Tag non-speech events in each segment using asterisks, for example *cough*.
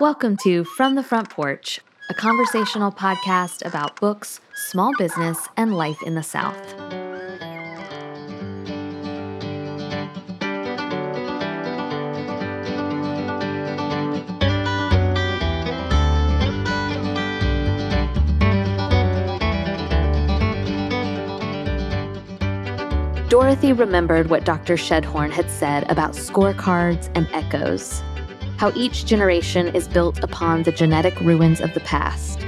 Welcome to From the Front Porch, a conversational podcast about books, small business, and life in the South. Dorothy remembered what Dr. Shedhorn had said about scorecards and echoes how each generation is built upon the genetic ruins of the past,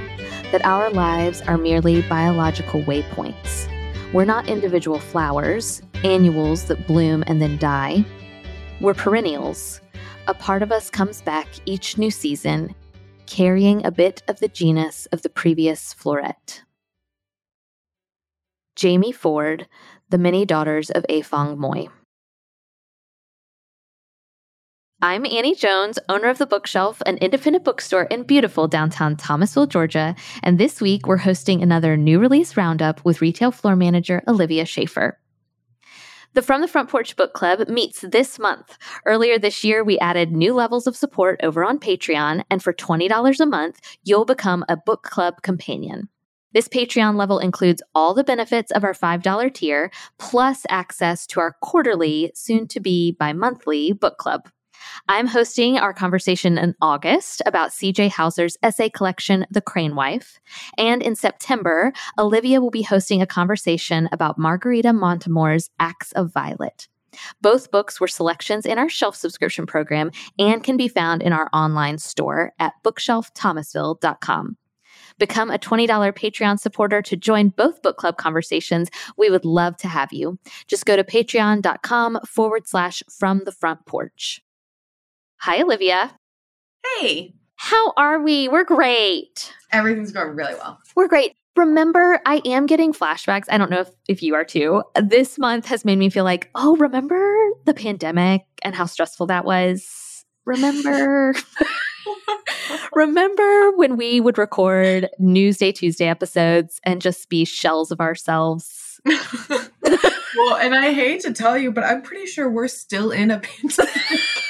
that our lives are merely biological waypoints. We're not individual flowers, annuals that bloom and then die. We're perennials. A part of us comes back each new season, carrying a bit of the genus of the previous floret. Jamie Ford, The Many Daughters of Afong Moy. I'm Annie Jones, owner of The Bookshelf, an independent bookstore in beautiful downtown Thomasville, Georgia. And this week, we're hosting another new release roundup with retail floor manager Olivia Schaefer. The From the Front Porch Book Club meets this month. Earlier this year, we added new levels of support over on Patreon, and for $20 a month, you'll become a book club companion. This Patreon level includes all the benefits of our $5 tier, plus access to our quarterly, soon to be bi monthly book club. I'm hosting our conversation in August about CJ Hauser's essay collection, The Crane Wife. And in September, Olivia will be hosting a conversation about Margarita Montimore's Acts of Violet. Both books were selections in our shelf subscription program and can be found in our online store at bookshelfthomasville.com. Become a $20 Patreon supporter to join both book club conversations. We would love to have you. Just go to patreon.com forward slash from the front porch. Hi, Olivia. Hey. How are we? We're great. Everything's going really well. We're great. Remember, I am getting flashbacks. I don't know if, if you are too. This month has made me feel like, oh, remember the pandemic and how stressful that was? Remember? *laughs* remember when we would record Newsday Tuesday episodes and just be shells of ourselves? *laughs* well, and I hate to tell you, but I'm pretty sure we're still in a pandemic *laughs*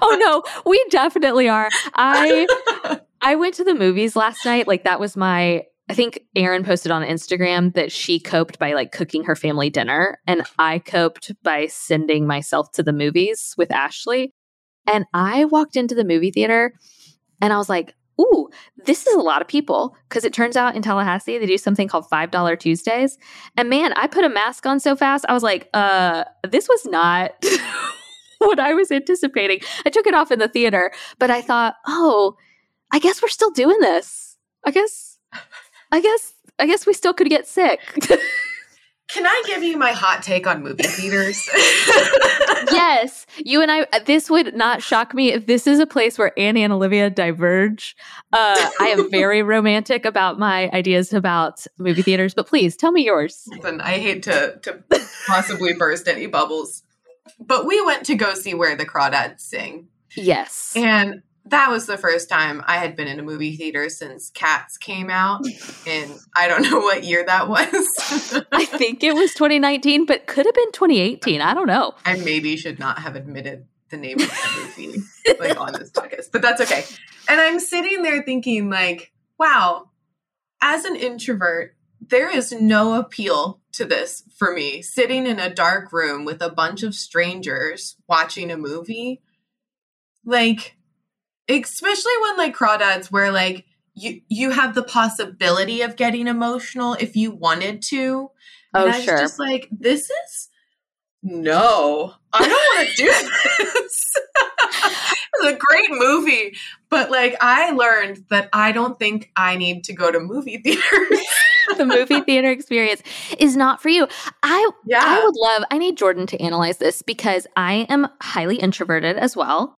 *laughs* oh no, we definitely are. I *laughs* I went to the movies last night. Like that was my I think Erin posted on Instagram that she coped by like cooking her family dinner and I coped by sending myself to the movies with Ashley. And I walked into the movie theater and I was like, ooh, this is a lot of people. Cause it turns out in Tallahassee, they do something called $5 Tuesdays. And man, I put a mask on so fast. I was like, uh, this was not *laughs* *laughs* what I was anticipating. I took it off in the theater, but I thought, oh, I guess we're still doing this. I guess, I guess, I guess we still could get sick. *laughs* Can I give you my hot take on movie theaters? *laughs* yes. You and I, this would not shock me if this is a place where Annie and Olivia diverge. Uh, I am very romantic about my ideas about movie theaters, but please tell me yours. Listen, I hate to, to possibly burst any bubbles, but we went to go see Where the Crawdads Sing. Yes. And that was the first time I had been in a movie theater since Cats came out. *laughs* And I don't know what year that was. *laughs* I think it was 2019, but could have been 2018. I don't know. I maybe should not have admitted the name of the movie like on this podcast, but that's okay. And I'm sitting there thinking, like, wow, as an introvert, there is no appeal to this for me. Sitting in a dark room with a bunch of strangers watching a movie, like, especially when like crawdads, where like you you have the possibility of getting emotional if you wanted to. Oh, and I sure. just like this is no, I don't want to do this. *laughs* it's a great movie, but like I learned that I don't think I need to go to movie theaters. *laughs* *laughs* the movie theater experience is not for you. I yeah. I would love I need Jordan to analyze this because I am highly introverted as well.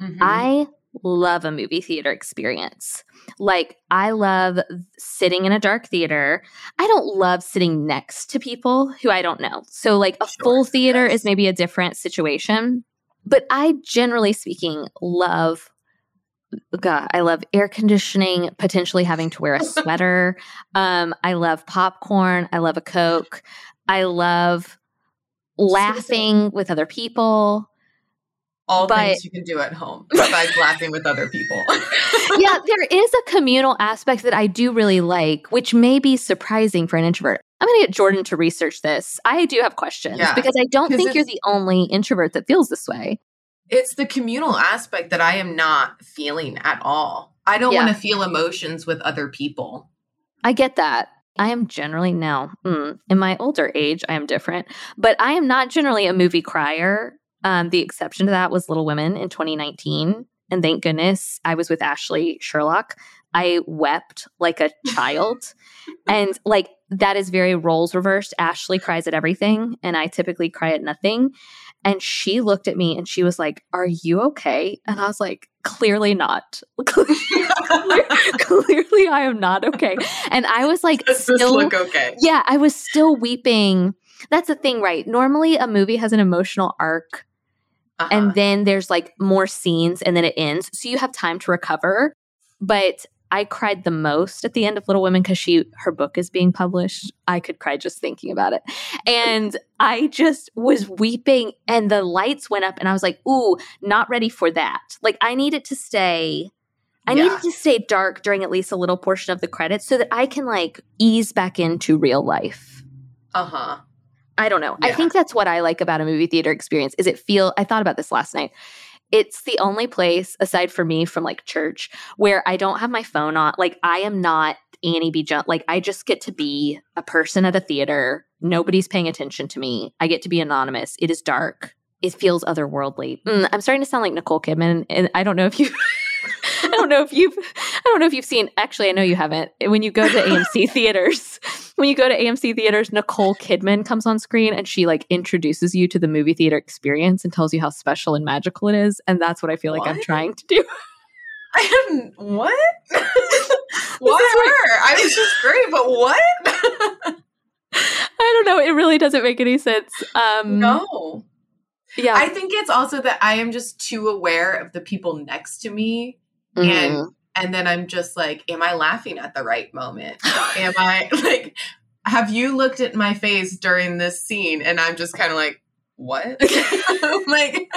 Mm-hmm. I love a movie theater experience. Like I love sitting in a dark theater. I don't love sitting next to people who I don't know. So like a sure, full theater yes. is maybe a different situation. But I generally speaking love God, I love air conditioning, potentially having to wear a *laughs* sweater. um, I love popcorn. I love a Coke. I love laughing with other people. All But- things you can do at home besides *laughs* laughing with other people. *laughs* yeah, there is a communal aspect that I do really like, which may be surprising for an introvert. I'm going to get Jordan to research this. I do have questions Yeah, because I don't think you're the only introvert that feels this way. It's the communal aspect that I am not feeling at all. I don't Yeah. want to feel emotions with other people. I get that. I am generally now, mm, in my older age, I am different, but I am not generally a movie crier. Um, the exception to that was Little Women in 2019. And thank goodness I was with Ashley Sherlock. I wept like a child. *laughs* and like that is very roles reversed. Ashley cries at everything, and I typically cry at nothing. And she looked at me and she was like, Are you okay? And I was like, Clearly not. *laughs* Clearly, I am not okay. And I was like, Does this still, look okay? yeah, I was still weeping. That's the thing, right? Normally, a movie has an emotional arc, Uh-huh. and then there's like more scenes, and then it ends. So you have time to recover. But I cried the most at the end of Little Women because she her book is being published. I could cry just thinking about it, and I just was weeping, and the lights went up, and I was like, "Ooh, not ready for that." Like I needed to stay. I Yeah. needed to stay dark during at least a little portion of the credits so that I can like ease back into real life. uh-huh. I don't know. I think that's what I like about a movie theater experience is it feel I thought about this last night. It's the only place aside for me from like church where I don't have my phone on. Like I am not Annie B. John. Like I just get to be a person at a theater. Nobody's paying attention to me. I get to be anonymous. It is dark. It feels otherworldly. Mm, I'm starting to sound like Nicole Kidman, and I don't know if you. *laughs* I don't know if you've. I don't know if you've seen. Actually, I know you haven't. When you go to AMC *laughs* theaters, when you go to AMC theaters, Nicole Kidman comes on screen and she like introduces you to the movie theater experience and tells you how special and magical it is. And that's what I feel like I'm trying to do. I haven't what? *laughs* Why her? I was just great, but what? *laughs* I don't know. It really doesn't make any sense. Um, no. Yeah. I think it's also that I am just too aware of the people next to me Mhm. and and then I'm just like, am I laughing at the right moment? *laughs* am I like have you looked at my face during this scene and I'm just kind of like, what? *laughs* *laughs* Like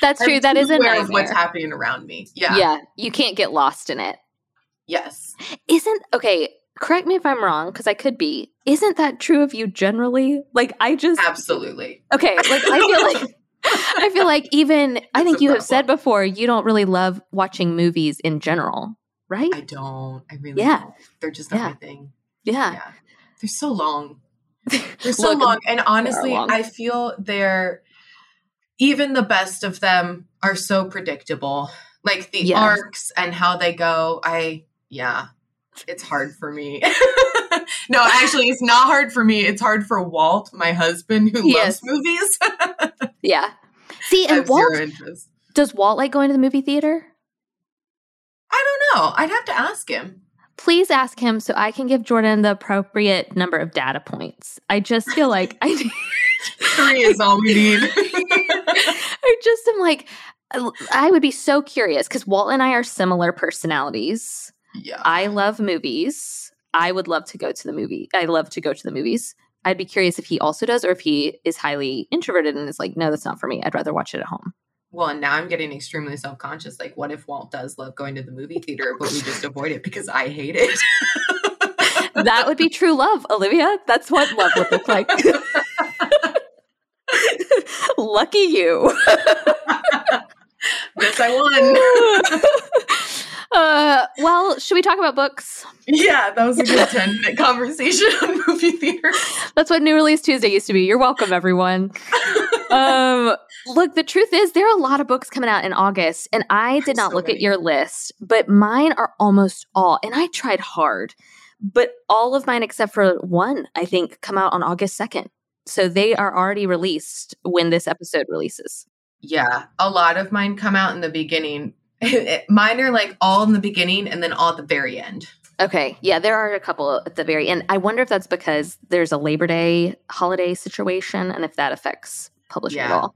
that's true. I'm That too a of what's happening around me. Yeah. yeah. You can't get lost in it. Yes. Isn't okay. Correct me if I'm wrong, because I could be. Isn't that true of you generally? Like I just Absolutely. okay. Like I feel like I feel like even I think you have *laughs* said before you don't really love watching movies in general, right? I don't. I really Yeah. don't. They're just not Yeah. my thing. yeah. Yeah. They're so long. *laughs* They're so Look, long. And honestly, long. I feel they're even the best of them are so predictable. Like the Yes. arcs and how they go. I yeah. It's hard for me. *laughs* no, actually it's not hard for me. It's hard for Walt, my husband who Yes. loves movies. Yeah. See, and Walt does Walt like going to the movie theater? I don't know. I'd have to ask him. Please ask him so I can give Jordan the appropriate number of data points. I just feel like I need, *laughs* *laughs* Three is all we need. *laughs* I just am like I would be so curious because Walt and I are similar personalities. yeah. I love movies. I would love to go to the movie. I love to go to the movies. I'd be curious if he also does or if he is highly introverted and is like, no, that's not for me. I'd rather watch it at home. Well, and now I'm getting extremely self conscious. Like, what if Walt does love going to the movie theater, but we just avoid it because I hate it? *laughs* That would be true love, Olivia. That's what love would look like. *laughs* Lucky you. *laughs* Guess I won. Uh, well, should we talk about books? yeah, that was a good *laughs* 10 minute conversation on movie theater. That's what New Release Tuesday used to be. You're welcome, everyone. *laughs* um, look, the truth is, there are a lot of books coming out in August, and I did not So look at your list, but mine are almost all, and I tried hard, but all of mine except for one, I think, come out on August 2nd. So they are already released when this episode releases. Yeah, a lot of mine come out in the beginning. *laughs* mine are like all in the beginning and then all at the very end. Okay. Yeah, there are a couple at the very end. I wonder if that's because there's a Labor Day holiday situation and if that affects publishing at all.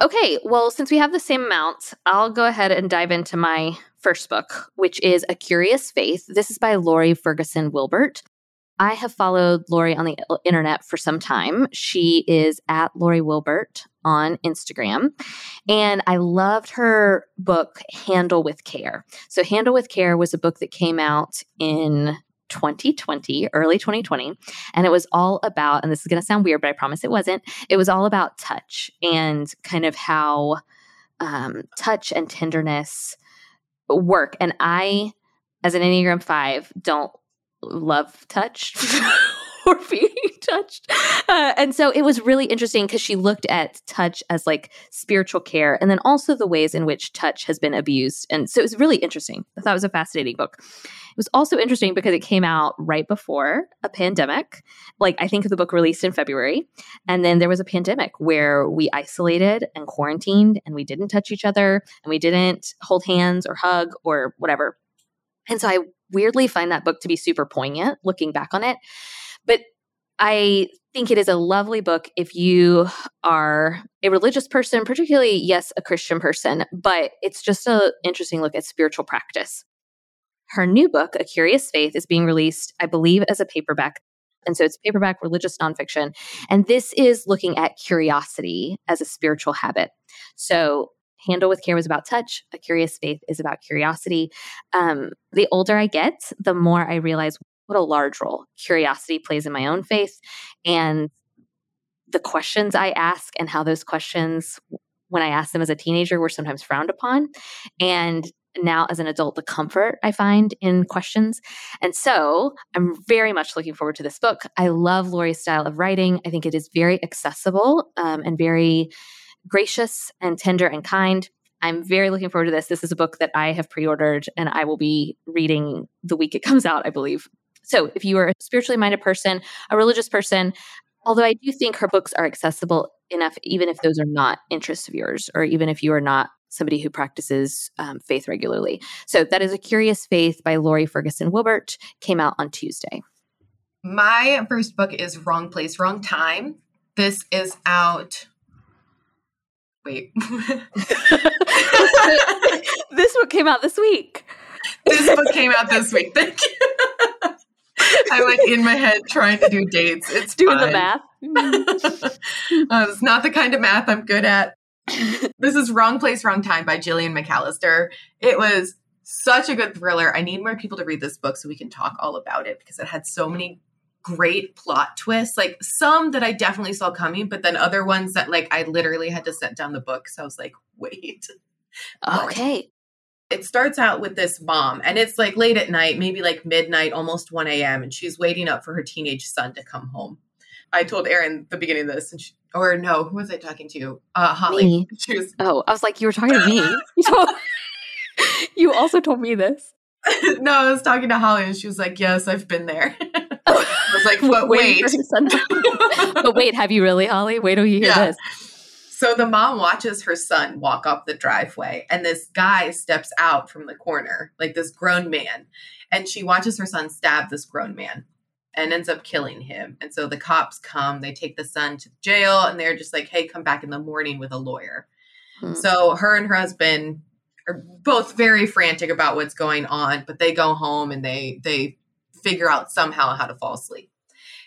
Okay. Well, since we have the same amount, I'll go ahead and dive into my first book, which is A Curious Faith. This is by Lore Ferguson Wilbert. I have followed Lore on the internet for some time. She is at Lore Wilbert on Instagram. And I loved her book, Handle with Care. So, Handle with Care was a book that came out in 2020, early 2020. And it was all about, and this is going to sound weird, but I promise it wasn't. It was all about touch and kind of how um, touch and tenderness work. And I, as an Enneagram 5, don't love touch *laughs* or being touched. Uh, and so it was really interesting because she looked at touch as like spiritual care and then also the ways in which touch has been abused. And so it was really interesting. I thought it was a fascinating book. It was also interesting because it came out right before a pandemic. Like I think the book released in February. And then there was a pandemic where we isolated and quarantined and we didn't touch each other and we didn't hold hands or hug or whatever. And so I weirdly find that book to be super poignant looking back on it. But I think it is a lovely book if you are a religious person, particularly, yes, a Christian person, but it's just an interesting look at spiritual practice. Her new book, A Curious Faith, is being released, I believe, as a paperback. And so it's paperback religious nonfiction. And this is looking at curiosity as a spiritual habit. So Handle with Care was about touch. A Curious Faith is about curiosity. Um, the older I get, the more I realize what a large role curiosity plays in my own faith and the questions I ask and how those questions, when I asked them as a teenager, were sometimes frowned upon. And now as an adult, the comfort I find in questions. And so I'm very much looking forward to this book. I love Lore's style of writing. I think it is very accessible um, and very gracious and tender and kind. I'm very looking forward to this. This is a book that I have pre ordered and I will be reading the week it *laughs* comes out, I believe. So if you are a spiritually minded person, a religious person, although I do think her books are accessible enough, even if those are not interests of yours, or even if you are not somebody who practices um, faith regularly. So that is A Curious Faith by Lore Ferguson Wilbert, came out on Tuesday. My first book is Wrong Place, Wrong Time. This is out. Wait. *laughs* this book came out this week. This book came out this week. Thank you. I'm like in my head trying to do dates. It's doing fine. the math. uh, *laughs* it's not the kind of math I'm good at. this is Wrong Place, Wrong Time by Gillian McAllister. It was such a good thriller. I need more people to read this book so we can talk all about it because it had so many great plot twists. Like some that I definitely saw coming, but then other ones that like I literally had to set down the book. So I was like, *laughs* wait. Okay it starts out with this mom, and it's like late at night, maybe like midnight, almost 1 a.m., and she's waiting up for her teenage son to come home. I told Erin the beginning of this, and she, or no, who was I talking to? Uh, Holly. Was, oh, I was like, you were talking to me. *laughs* you, told, *laughs* you also told me this. *laughs* no, I was talking to Holly, and she was like, "Yes, I've been there." *laughs* I was like, *laughs* "But wait, but wait, have you really, Holly? Wait till you hear yeah. this." So the mom watches her son walk up the driveway, and this guy steps out from the corner, like this grown man. And she watches her son stab this grown man and ends up killing him. And so the cops come, they take the son to jail, and they're just like, hey, come back in the morning with a lawyer. Hmm. So her and her husband are both very frantic about what's going on, but they go home and they they figure out somehow how to fall asleep.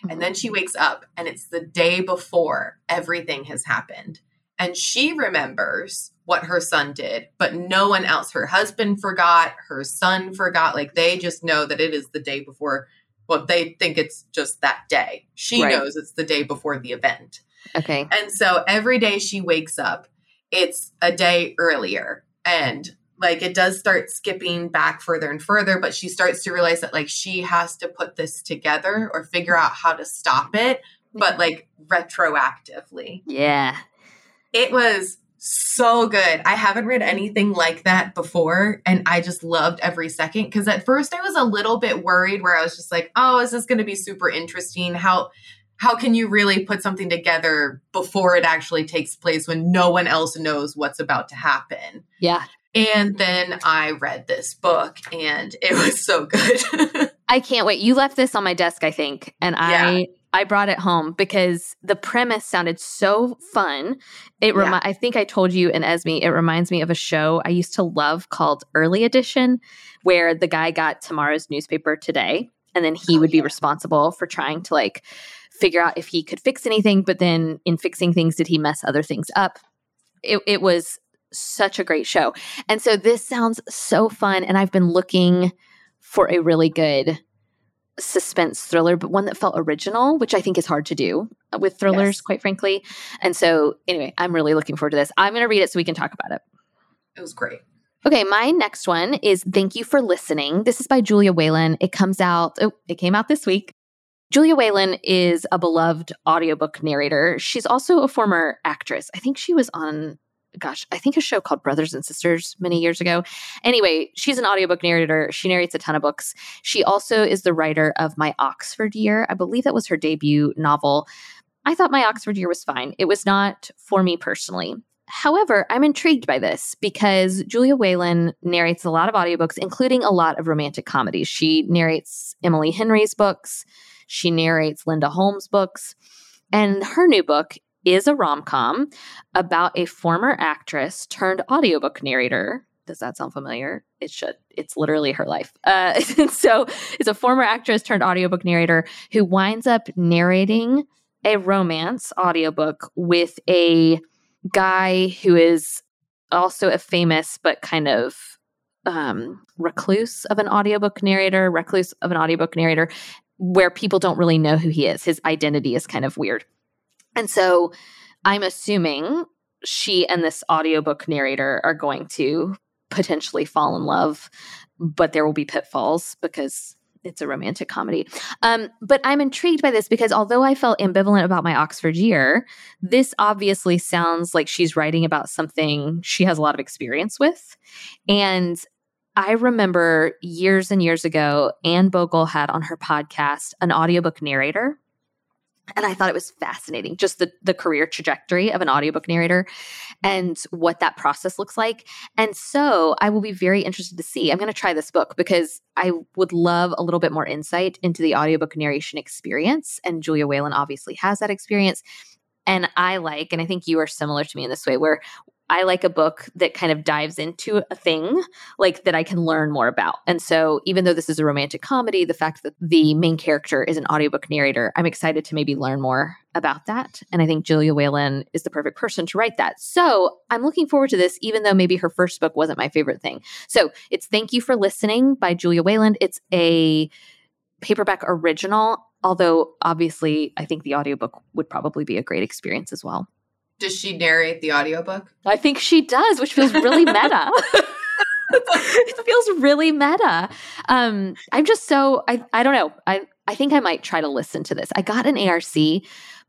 And then she mm-hmm. wakes up and it's the day before everything has happened and she remembers what her son did, but no one else. Her husband forgot, her son forgot. Like they just know that it is the day before. Well, they think it's just that day. She right. knows it's the day before the event. Okay. And so every day she wakes up, it's a day earlier. And like it does start skipping back further and further, but she starts to realize that like she has to put this together or figure out how to stop it, but like retroactively. Yeah. It was so good. I haven't read anything like that before. And I just loved every second. Because at first I was a little bit worried where I was just like, oh, is this going to be super interesting? How. How can you really put something together before it actually takes place when no one else knows what's about to happen? Yeah. And then I read this book and it was so good. *laughs* I can't wait. You left this on my desk, I think, and yeah. I I brought it home because the premise sounded so fun. It remi- yeah. I think I told you and Esme, it reminds me of a show I used to love called Early Edition, where the guy got tomorrow's newspaper today. and then he Oh, would be yeah. responsible for trying to like figure out if he could fix anything. But then in fixing things, did he mess other things up? It, it was such a great show. And so this sounds so fun. And I've been looking for a really good suspense thriller, but one that felt original, which I think is hard to do uh, with thrillers, Yes. quite frankly. And so, anyway, I'm really looking forward to this. I'm going to read it so we can talk about it. It was great. Okay, my next one is Thank You for Listening. This is by Julia Whelan. It comes out, oh, it came out this week. Julia Whelan is a beloved audiobook narrator. She's also a former actress. I think she was on, gosh, I think a show called Brothers and Sisters many years ago. Anyway, she's an audiobook narrator. She narrates a ton of books. She also is the writer of My Oxford Year. I believe that was her debut novel. I thought My Oxford Year was fine. It was not for me personally. However, I'm intrigued by this because Julia Whelan narrates a lot of audiobooks, including a lot of romantic comedies. She narrates Emily Henry's books, she narrates Linda Holmes' books, and her new book is a rom com about a former actress turned audiobook narrator. Does that sound familiar? It should. It's literally her life. Uh, *laughs* so it's a former actress turned audiobook narrator who winds up narrating a romance audiobook with a guy who is also a famous but kind of um, recluse of an audiobook narrator, recluse of an audiobook narrator, where people don't really know who he is. His identity is kind of weird. And so I'm assuming she and this audiobook narrator are going to potentially fall in love, but there will be pitfalls because it's a romantic comedy. Um, but I'm intrigued by this because although I felt ambivalent about my Oxford year, this obviously sounds like she's writing about something she has a lot of experience with. And I remember years and years ago, Anne Bogel had on her podcast an audiobook narrator. And I thought it was fascinating, just the, the career trajectory of an audiobook narrator and what that process looks like. And so I will be very interested to see. I'm going to try this book because I would love a little bit more insight into the audiobook narration experience. And Julia Whelan obviously has that experience. And I like, and I think you are similar to me in this way, where I like a book that kind of dives into a thing like that I can learn more about. And so even though this is a romantic comedy, the fact that the main character is an audiobook narrator, I'm excited to maybe learn more about that. And I think Julia Whelan is the perfect person to write that. So I'm looking forward to this, even though maybe her first book wasn't my favorite thing. So it's Thank You for Listening by Julia Whelan. It's a paperback original, although obviously I think the audiobook would probably be a great experience as well. Does she narrate the audiobook? I think she does, which feels really meta. *laughs* it feels really meta. Um, I'm just so I I don't know. I I think I might try to listen to this. I got an ARC,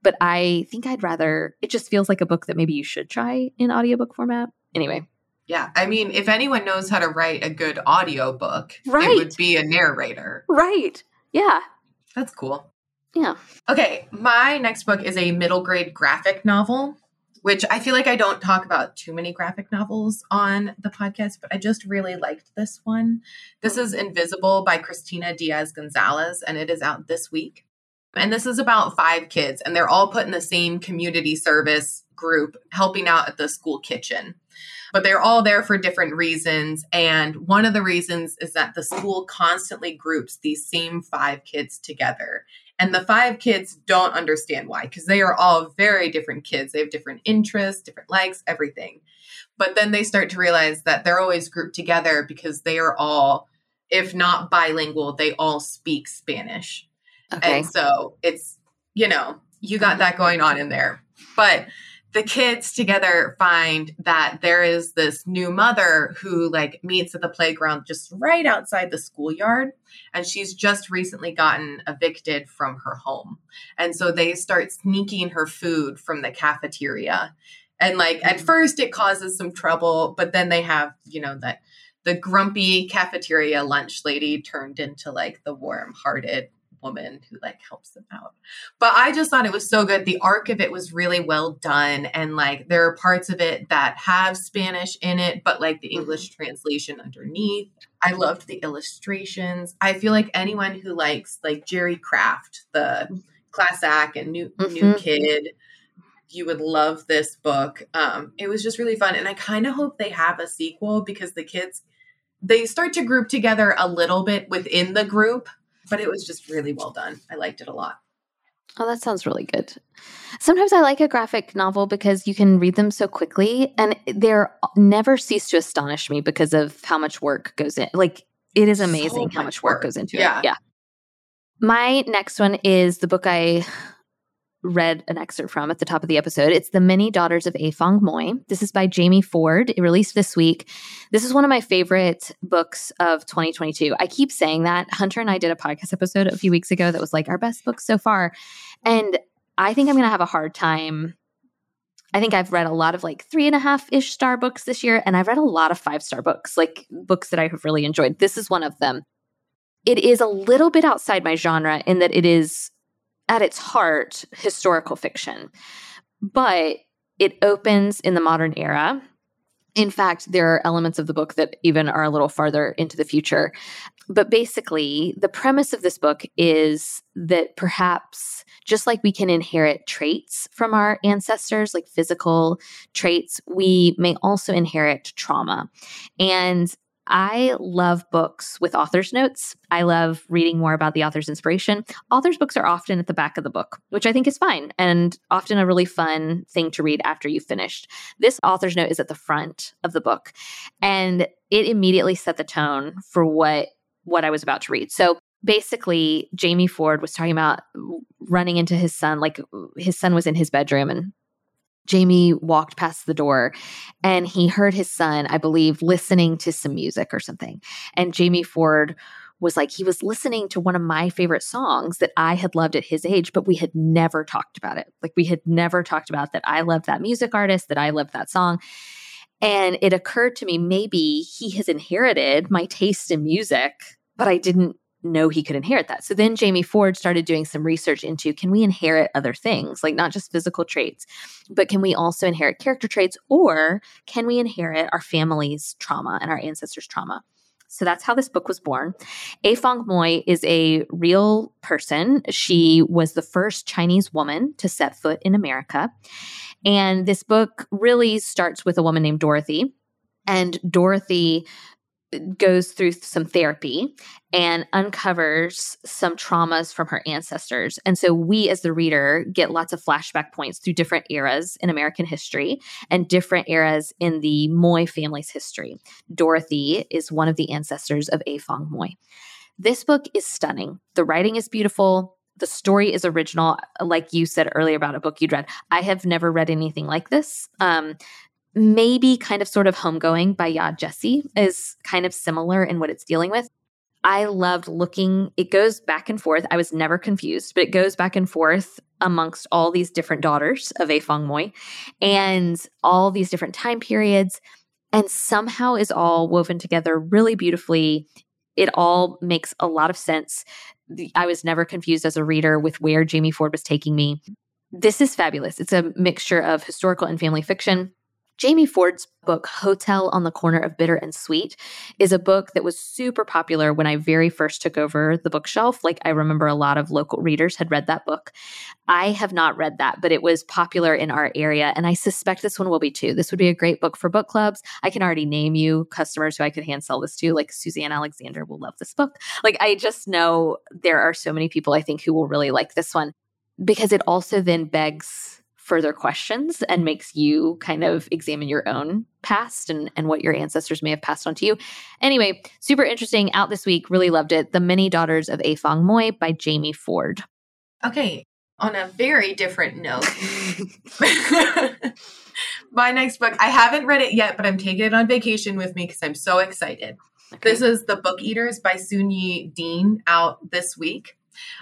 but I think I'd rather it just feels like a book that maybe you should try in audiobook format. Anyway, Yeah. I mean, if anyone knows how to write a good audiobook, Right. it would be a narrator. right. Yeah. That's cool. Yeah. Okay, my next book is a middle grade graphic novel, which I feel like I don't talk about too many graphic novels on the podcast, but I just really liked this one. This is Invisible by Christina Diaz Gonzalez, and it is out this week. And this is about five kids, and they're all put in the same community service group helping out at the school kitchen. But they're all there for different reasons. And one of the reasons is that the school constantly groups these same five kids together. And the five kids don't understand why, because they are all very different kids. They have different interests, different likes, everything. But then they start to realize that they're always grouped together because they are all, if not bilingual, they all speak Spanish. Okay. And so it's, you know, you got that going on in there. But the kids together find that there is this new mother who like meets at the playground just right outside the schoolyard and she's just recently gotten evicted from her home. And so they start sneaking her food from the cafeteria. And like at mm. first it causes some trouble but then they have you know that the grumpy cafeteria lunch lady turned into like the warm-hearted woman who like helps them out. But I just thought it was so good. The arc of it was really well done and like there are parts of it that have Spanish in it but like the English translation underneath. I loved the illustrations. I feel like anyone who likes like Jerry Craft, the class act and new new Mhm. kid you would love this book. Um, it was just really fun, and I kind of hope they have a sequel because the kids they start to group together a little bit within the group, but it was just really well done. I liked it a lot. Oh, that sounds really good. Sometimes I like a graphic novel because you can read them so quickly and they're never cease to astonish me because of how much work goes in. Like it is amazing so how much work, work goes into yeah. it. Yeah. My next one is the book I read an excerpt from at the top of the episode. It's The Many Daughters of Afong Moy. This is by Jamie Ford. It released this week. This is one of my favorite books of 2022. I keep saying that. Hunter and I did a podcast episode a few weeks ago that was like our best book so far. And I think I'm going to have a hard time. I think I've read a lot of like three and a half ish star books this year, and I've read a lot of five star books, like books that I have really enjoyed. This is one of them. It is a little bit outside my genre in that it is at its heart historical fiction, but it opens in the modern era. In fact, there are elements of the book that even are a little farther into the future. But basically, the premise of this book is that perhaps just like we can inherit traits from our ancestors, like physical traits, we may also inherit trauma. And I love books with author's notes. I love reading more about the author's inspiration. Author's books are often at the back of the book, which I think is fine and often a really fun thing to read after you've finished. This author's note is at the front of the book, and it immediately set the tone for what what I was about to read. So basically Jamie Ford was talking about running into his son like his son was in his bedroom and Jamie walked past the door and he heard his son, I believe, listening to some music or something. And Jamie Ford was like, he was listening to one of my favorite songs that I had loved at his age, but we had never talked about it. Like, we had never talked about that I love that music artist, that I love that song. And it occurred to me maybe he has inherited my taste in music, but I didn't know he could inherit that. So then Jamie Ford started doing some research into can we inherit other things, like not just physical traits, but can we also inherit character traits or can we inherit our family's trauma and our ancestors' trauma? So that's how this book was born. Afong Moy is a real person. She was the first Chinese woman to set foot in America. And this book really starts with a woman named Dorothy. And Dorothy goes through some therapy and uncovers some traumas from her ancestors. And so we, as the reader, get lots of flashback points through different eras in American history and different eras in the Moy family's history. Dorothy is one of the ancestors of Afong Moy. This book is stunning. The writing is beautiful. The story is original, like you said earlier about a book you'd read. I have never read anything like this. Um, maybe kind of sort of homegoing by Yaa Gyasi is kind of similar in what it's dealing with. I loved looking, it goes back and forth. I was never confused, but it goes back and forth amongst all these different daughters of Afong Moy and all these different time periods. And somehow is all woven together really beautifully. It all makes a lot of sense. I was never confused as a reader with where Jamie Ford was taking me. This is fabulous. It's a mixture of historical and family fiction. Jamie Ford's book, Hotel on the Corner of Bitter and Sweet, is a book that was super popular when I very first took over the bookshelf. Like, I remember a lot of local readers had read that book. I have not read that, but it was popular in our area. And I suspect this one will be too. This would be a great book for book clubs. I can already name you customers who I could hand sell this to, like Suzanne Alexander will love this book. Like, I just know there are so many people I think who will really like this one because it also then begs further questions and makes you kind of examine your own past and, and what your ancestors may have passed on to you. Anyway, super interesting. Out this week. Really loved it. The Many Daughters of Afong Moy by Jamie Ford. Okay. On a very different note, *laughs* *laughs* my next book, I haven't read it yet, but I'm taking it on vacation with me because I'm so excited. Okay. This is The Book Eaters by Sunyi Dean out this week.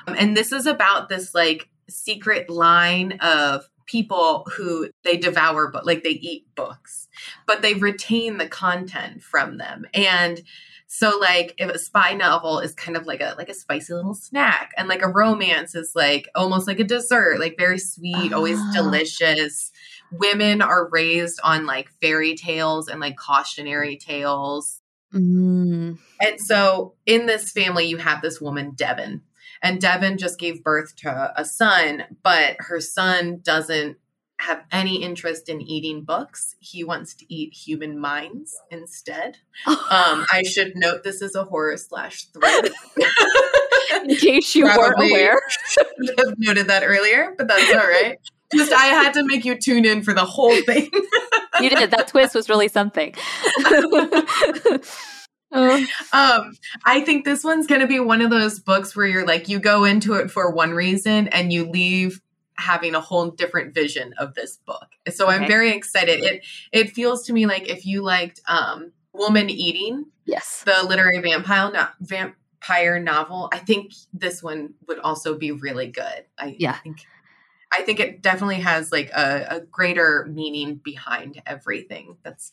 Um, and this is about this like secret line of people who they devour but like they eat books but they retain the content from them and so like if a spy novel is kind of like a like a spicy little snack and like a romance is like almost like a dessert like very sweet oh. always ah. delicious women are raised on like fairy tales and like cautionary tales mm. and so in this family you have this woman devon and Devon just gave birth to a son, but her son doesn't have any interest in eating books. He wants to eat human minds instead. *laughs* um, I should note this is a horror slash thriller. *laughs* In case you weren't aware. *laughs* should have noted that earlier, but that's all right. Just I had to make you tune in for the whole thing. You did. That twist was really something. Oh, *laughs* Um, I think this one's going to be one of those books where you're like, you go into it for one reason and you leave having a whole different vision of this book. So I'm very excited. It it feels to me like if you liked um, Woman Eating, yes. the literary vampire no, vampire novel, I think this one would also be really good. I Yeah. think I think it definitely has like a, a greater meaning behind everything that's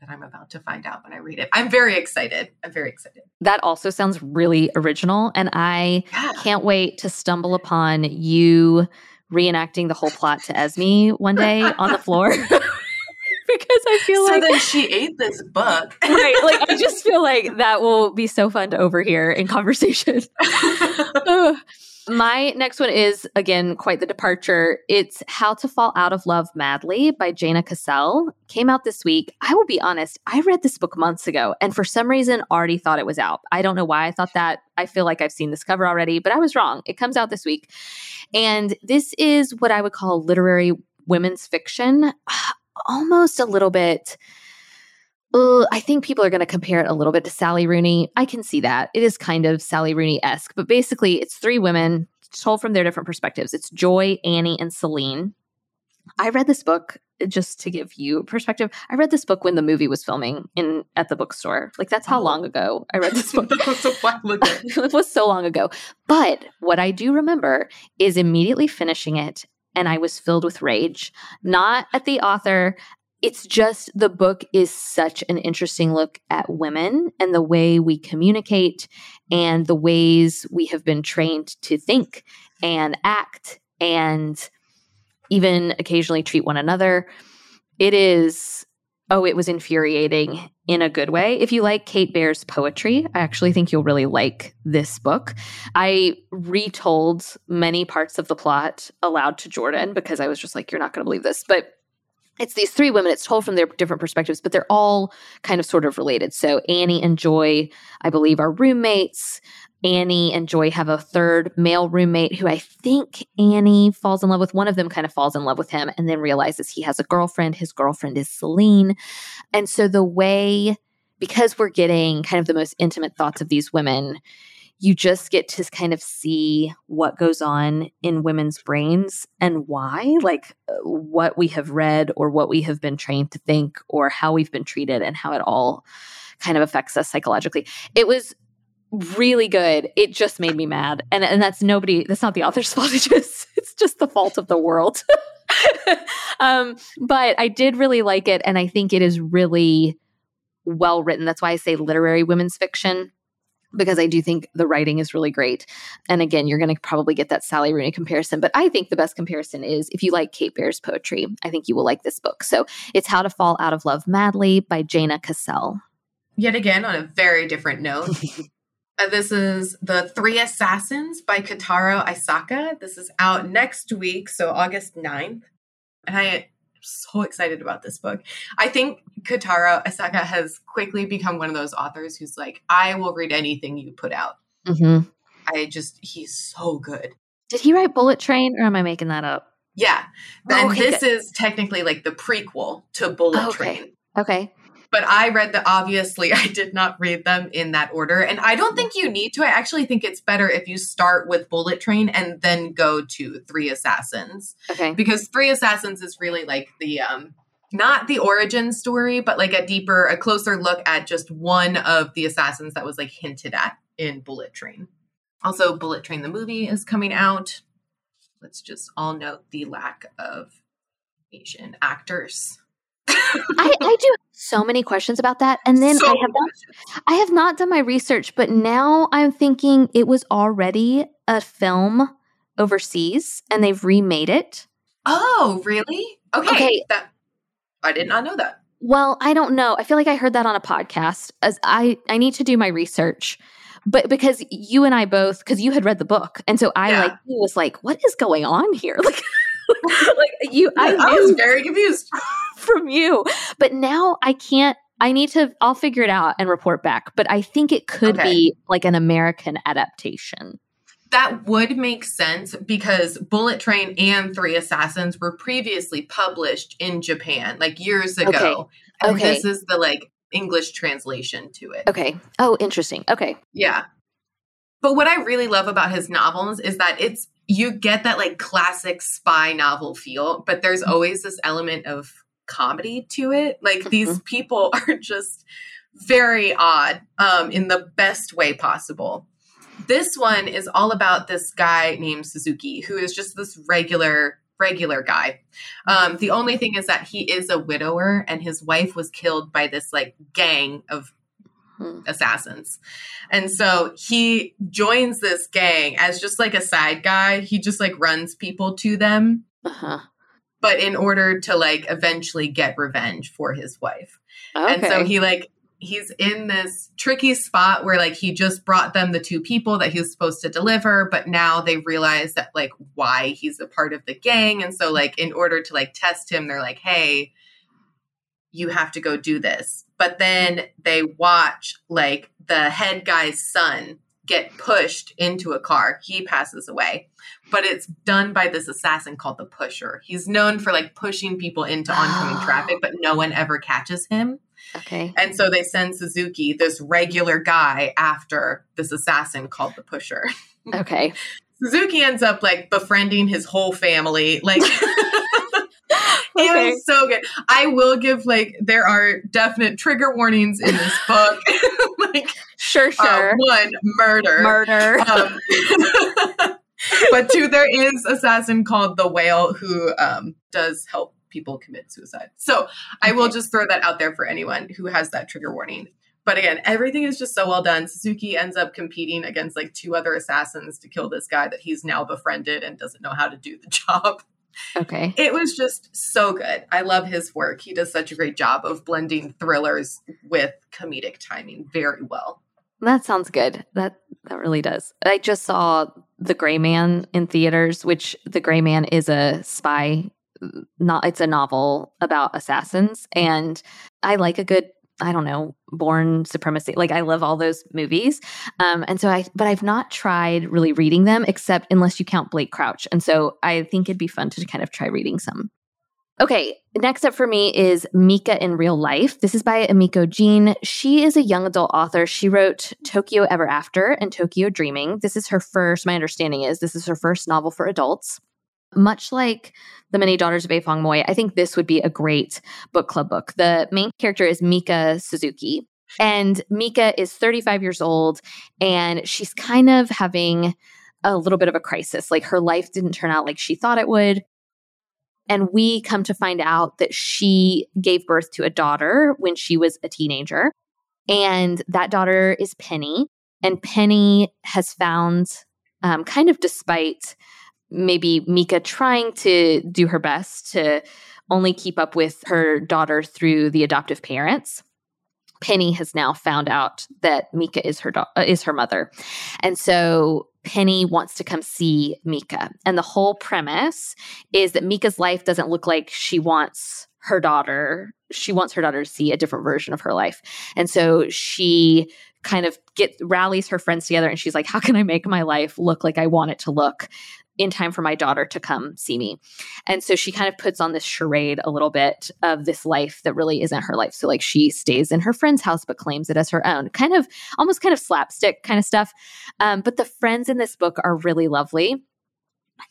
that I'm about to find out when I read it. I'm very excited. I'm very excited. That also sounds really original. And I Yeah. can't wait to stumble upon you reenacting the whole plot to Esme one day on the floor. *laughs* because I feel So like So then she ate this book. right, like I just *laughs* feel like that will be so fun to overhear in conversation. *laughs* My next one is again quite the departure. It's How to Fall Out of Love Madly by Jana Casale. Came out this week. I will be honest, I read this book months ago and for some reason already thought it was out. I don't know why I thought that. I feel like I've seen this cover already, but I was wrong. It comes out this week. And this is what I would call literary women's fiction. *sighs* Almost a little bit uh, I think people are going to compare it a little bit to Sally Rooney. I can see that. It is kind of Sally Rooney esque, but basically, it's three women told from their different perspectives. It's Joy, Annie, and Celine. I read this book uh, just to give you perspective. I read this book when the movie was filming in at the bookstore. Like that's how Oh. long ago I read this *laughs* book. that was a while ago. *laughs* it was so long ago. But what I do remember is immediately finishing it and I was filled with rage, not at the author. It's just the book is such an interesting look at women and the way we communicate and the ways we have been trained to think and act and even occasionally treat one another. It is, oh, it was infuriating in a good way. If you like Kate Baer's poetry, I actually think you'll really like this book. I retold many parts of the plot aloud to Jordan because I was just like, you're not going to believe this. But it's these three women, it's told from their different perspectives, but they're all kind of sort of related. So Annie and Joy, I believe, are roommates. Annie and Joy have a third male roommate who I think Annie falls in love with. One of them kind of falls in love with him and then realizes he has a girlfriend. His girlfriend is Celine. And so the way, because we're getting kind of the most intimate thoughts of these women, you just get to kind of see what goes on in women's brains and why, like uh, what we have read or what we have been trained to think or how we've been treated and how it all kind of affects us psychologically. It was really good. It just made me mad. And and that's nobody that's not the author's *laughs* fault. It's just it's just the fault of the world. *laughs* um but I did really like it and I think it is really well written. That's why I say literary women's fiction because I do think the writing is really great. And again, you're going to probably get that Sally Rooney comparison, but I think the best comparison is if you like Kate Baer's poetry, I think you will like this book. So it's How to Fall Out of Love Madly by Jana Casale. Yet again, on a very different note. *laughs* Uh, this is The Three Assassins by Kotaro Isaka. This is out next week, so August 9th. And I so excited about this book. I think Kotaro Isaka has quickly become one of those authors who's like, I will read anything you put out. Mm-hmm. I just, he's so good. Did he write Bullet Train or am I making that up? Yeah. Oh, And okay, this is technically like the prequel to Bullet Okay. Train. Okay. But I read the obviously *laughs* I did not read them in that order. And I don't think you need to. I actually think it's better if you start with Bullet Train and then go to Three Assassins. Okay. Because Three Assassins is really like the um not the origin story, but like a deeper, a closer look at just one of the assassins that was like hinted at in Bullet Train. Also, Bullet Train the movie is coming out. Let's just all note the lack of Asian actors. I, I do so many questions about that. And then So I have not. I have not done my research, but now I'm thinking it was already a film overseas and they've remade it. Oh, really? Okay. Okay. That I did not know that. Well, I don't know. I feel like I heard that on a podcast. As I I need to do my research. But because you and I both because you had read the book and so I Yeah. like was like what is going on here? *laughs* Like *laughs* like you I I was very confused. *laughs* from you. But now I can't I need to I'll figure it out and report back. But I think it could Okay. be like an American adaptation. That would make sense because Bullet Train and Three Assassins were previously published in Japan, like years ago. Okay. And Okay. this is the like English translation to it. Okay. Oh, interesting. Okay. Yeah. But what I really love about his novels is that it's you get that like classic spy novel feel, but there's always this element of comedy to it. Like these people *laughs* are just very odd um in the best way possible. This one is all about this guy named Suzuki who is just this regular regular guy. Um the only thing is that he is a widower and his wife was killed by this like gang of Hmm. assassins. And so he joins this gang as just like a side guy. He just like runs people to them, Uh-huh. but in order to like eventually get revenge for his wife. Okay. And so he like he's in this tricky spot where like he just brought them the two people that he was supposed to deliver, but now they realize that like why he's a part of the gang. And so like in order to like test him, they're like, hey, you have to go do this. But then they watch like the head guy's son get pushed into a car. He passes away. But it's done by this assassin called the Pusher. He's known for like pushing people into oncoming Oh. *gasps* traffic, but no one ever catches him. okay. And so they send Suzuki, this regular guy, after this assassin called the Pusher. *laughs* Okay. Suzuki ends up like befriending his whole family. Like *laughs* Okay. it was so good. I will give like there are definite trigger warnings in this *laughs* book. *laughs* like Sure, uh, sure. one, murder. Murder. Um, *laughs* but two, there is assassin called the whale who um, does help people commit suicide. So I will just throw that out there for anyone who has that trigger warning. But again, everything is just so well done. Suzuki ends up competing against like two other assassins to kill this guy that he's now befriended and doesn't know how to do the job. Okay. It was just so good. I love his work. He does such a great job of blending thrillers with comedic timing very well. That sounds good. That that really does. I just saw The Gray Man in theaters, which The Gray Man is a spy not it's a novel about assassins and I like a good I don't know, Bourne Supremacy. Like I love all those movies. Um and so I but I've not tried really reading them except unless you count Blake Crouch. And so I think it'd be fun to kind of try reading some. Okay, next up for me is Mika in Real Life. This is by Emiko Jean. She is a young adult author. She wrote Tokyo Ever After and Tokyo Dreaming. This is her first, my understanding is, this is her first novel for adults. Much like The Many Daughters of Afong Moy, I think this would be a great book club book. The main character is Mika Suzuki, and Mika is 35 years old, and she's kind of having a little bit of a crisis. Like her life didn't turn out like she thought it would. And we come to find out that she gave birth to a daughter when she was a teenager. And that daughter is Penny. And Penny has found, um, kind of despite maybe Mika trying to do her best to only keep up with her daughter through the adoptive parents. Penny has now found out that Mika is her da- uh, is her mother, and so Penny wants to come see Mika. And the whole premise is that Mika's life doesn't look like she wants her daughter. She wants her daughter to see a different version of her life, and so she kind of get rallies her friends together, and she's like, "How can I make my life look like I want it to look?" In time for my daughter to come see me. And so she kind of puts on this charade a little bit of this life that really isn't her life. So like she stays in her friend's house but claims it as her own. Kind of almost kind of slapstick kind of stuff. Um, but the friends in this book are really lovely.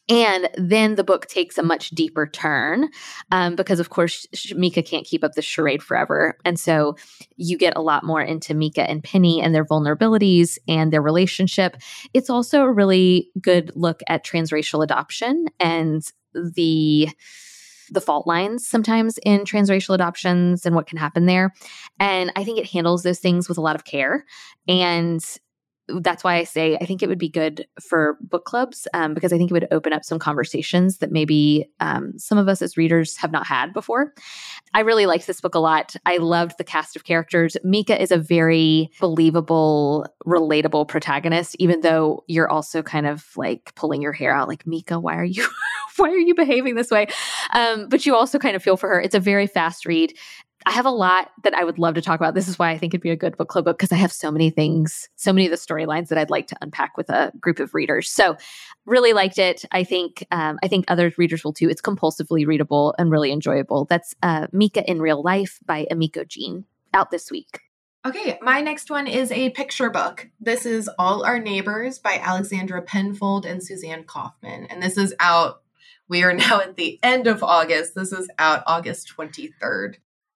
And then the book takes a much deeper turn um, because, of course, Sh- Mika can't keep up the charade forever. And so you get a lot more into Mika and Penny and their vulnerabilities and their relationship. It's also a really good look at transracial adoption and the the fault lines sometimes in transracial adoptions and what can happen there. And I think it handles those things with a lot of care. And that's why I say I think it would be good for book clubs um, because I think it would open up some conversations that maybe um, some of us as readers have not had before. I really liked this book a lot. I loved the cast of characters. Mika is a very believable, relatable protagonist, even though you're also kind of like pulling your hair out, like Mika, why are you, *laughs* why are you behaving this way? Um, but you also kind of feel for her. It's a very fast read. I have a lot that I would love to talk about. This is why I think it'd be a good book club book because I have so many things, so many of the storylines that I'd like to unpack with a group of readers. So, really liked it. I think um, I think other readers will too. It's compulsively readable and really enjoyable. That's uh, Mika in Real Life by Emiko Jean out this week. Okay, my next one is a picture book. This is All Our Neighbors by Alexandra Penfold and Suzanne Kaufman. And this is out, we are now at the end of August. This is out August 23rd.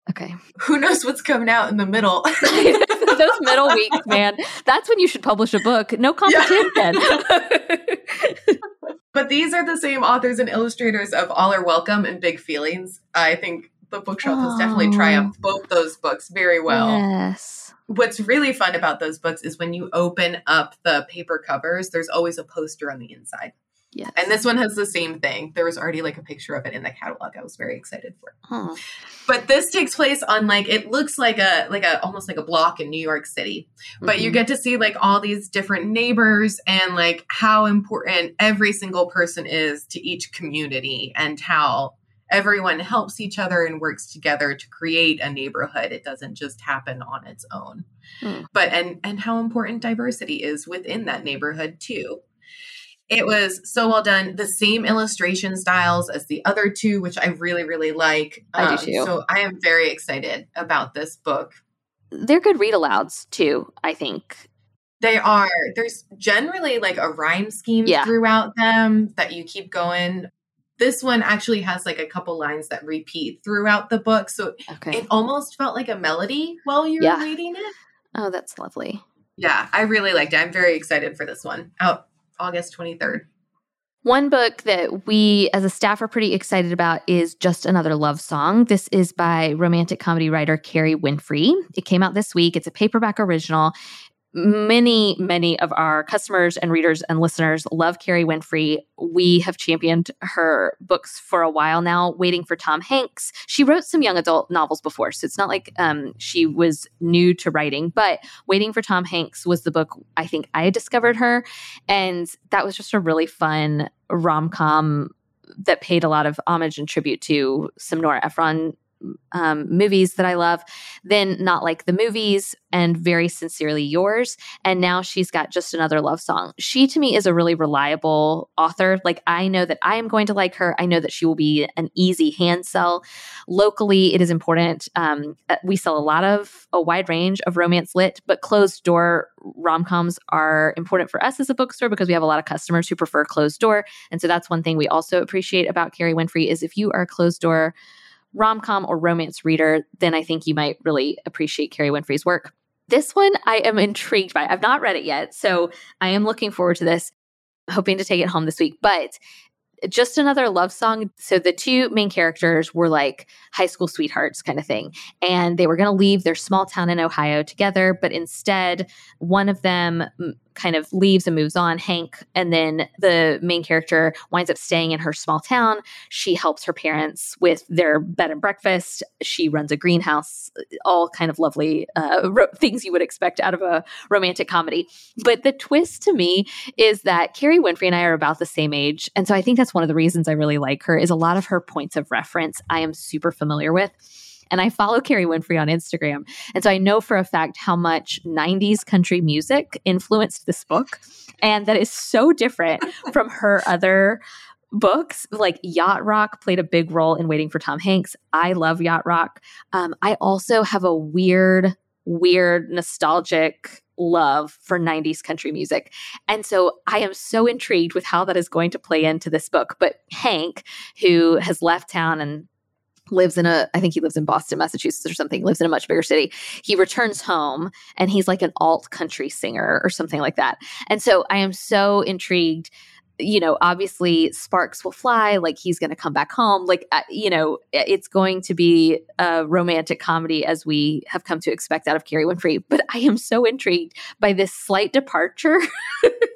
Okay. Who knows what's coming out in the middle? *laughs* Those middle weeks, man. That's when you should publish a book. No competition. Yeah. *laughs* but these are the same authors and illustrators of All Are Welcome and Big Feelings. I think the bookshelf oh. has definitely triumphed both those books very well. Yes. What's really fun about those books is when you open up the paper covers, there's always a poster on the inside. Yes. And this one has the same thing. There was already like a picture of it in the catalog. I was very excited for. Huh. But this takes place on like it looks like a like a almost like a block in New York City. But mm-hmm. you get to see like all these different neighbors and like how important every single person is to each community and how everyone helps each other and works together to create a neighborhood. It doesn't just happen on its own. Mm. But and and how important diversity is within that neighborhood too. It was so well done. The same illustration styles as the other two, which I really, really like. I um, do too. So I am very excited about this book. They're good read alouds too, I think. They are. There's generally like a rhyme scheme yeah. throughout them that you keep going. This one actually has like a couple lines that repeat throughout the book. So okay. it almost felt like a melody while you were yeah. reading it. Oh, that's lovely. Yeah, I really liked it. I'm very excited for this one. Out August 23rd. One book that we as a staff are pretty excited about is Just Another Love Song. This is by romantic comedy writer Kerry Winfrey. It came out this week. It's a paperback original many, many of our customers and readers and listeners love Kerry Winfrey. We have championed her books for a while now, waiting for Tom Hanks. She wrote some young adult novels before, so it's not like um, she was new to writing, but Waiting for Tom Hanks was the book I think I discovered her. And that was just a really fun rom com that paid a lot of homage and tribute to some Nora Ephron um, movies that I love, then Not Like the Movies and Very Sincerely Yours. And now she's got just another love song. She to me is a really reliable author. Like I know that I am going to like her. I know that she will be an easy hand sell. Locally, it is important. Um, uh, we sell a lot of a wide range of romance lit, but closed door rom coms are important for us as a bookstore because we have a lot of customers who prefer closed door. And so that's one thing we also appreciate about Kerry Winfrey is if you are a closed door rom com or romance reader, then I think you might really appreciate Kerry Winfrey's work. This one I am *laughs* intrigued by. I've not read it yet, so I am looking forward to this, hoping to take it home this week. But just another love song. So the two main characters were like high school sweethearts kind of thing. And they were going to leave their small town in Ohio together. But instead, one of them kind of leaves and moves on, Hank. And then the main character winds up staying in her small town. She helps her parents with their bed and breakfast. She runs a greenhouse, all kind of lovely uh, ro- things you would expect out of a romantic comedy. But the twist to me is that Kerry Winfrey and I are about the same age. And so I think that's one of the reasons I really like her is a lot of her points of reference I am super familiar with. And I follow Kerry Winfrey on Instagram. And so I know for a fact how much 90s country music influenced this book. And that is so different *laughs* from her other books like yacht rock played a big role in waiting for tom hanks i love yacht rock um, i also have a weird weird nostalgic love for 90s country music and so i am so intrigued with how that is going to play into this book but hank who has left town and lives in a I think he lives in Boston, Massachusetts or something, lives in a much bigger city. He returns home and he's like an alt country singer or something like that. And so I am so intrigued you know, obviously sparks will fly, like he's going to come back home. Like, uh, you know, it's going to be a romantic comedy as we have come to expect out of Kerry Winfrey. But I am so intrigued by this slight departure *laughs*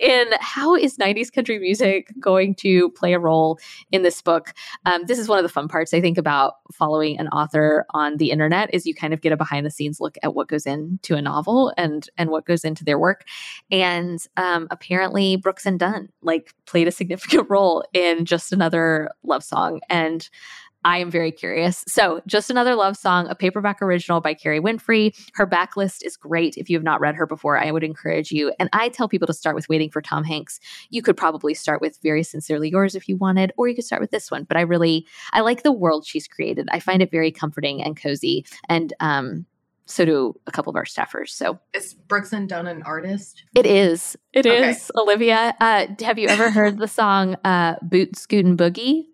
in how is 90s country music going to play a role in this book. Um, this is one of the fun parts I think about following an author on the internet is you kind of get a behind the scenes look at what goes into a novel and and what goes into their work. And um, apparently Brooks and Dunn like played a significant *laughs* role in just another love song and I am very curious. So, just another love song, a paperback original by Kerry Winfrey. Her backlist is great. If you have not read her before, I would encourage you. And I tell people to start with Waiting for Tom Hanks. You could probably start with Very Sincerely Yours if you wanted, or you could start with this one. But I really, I like the world she's created. I find it very comforting and cozy. And um, so do a couple of our staffers. So is Brooks and Dunn an artist? It is. It okay. is. Olivia, uh, have you ever heard the song uh, "Boot Scootin' Boogie"?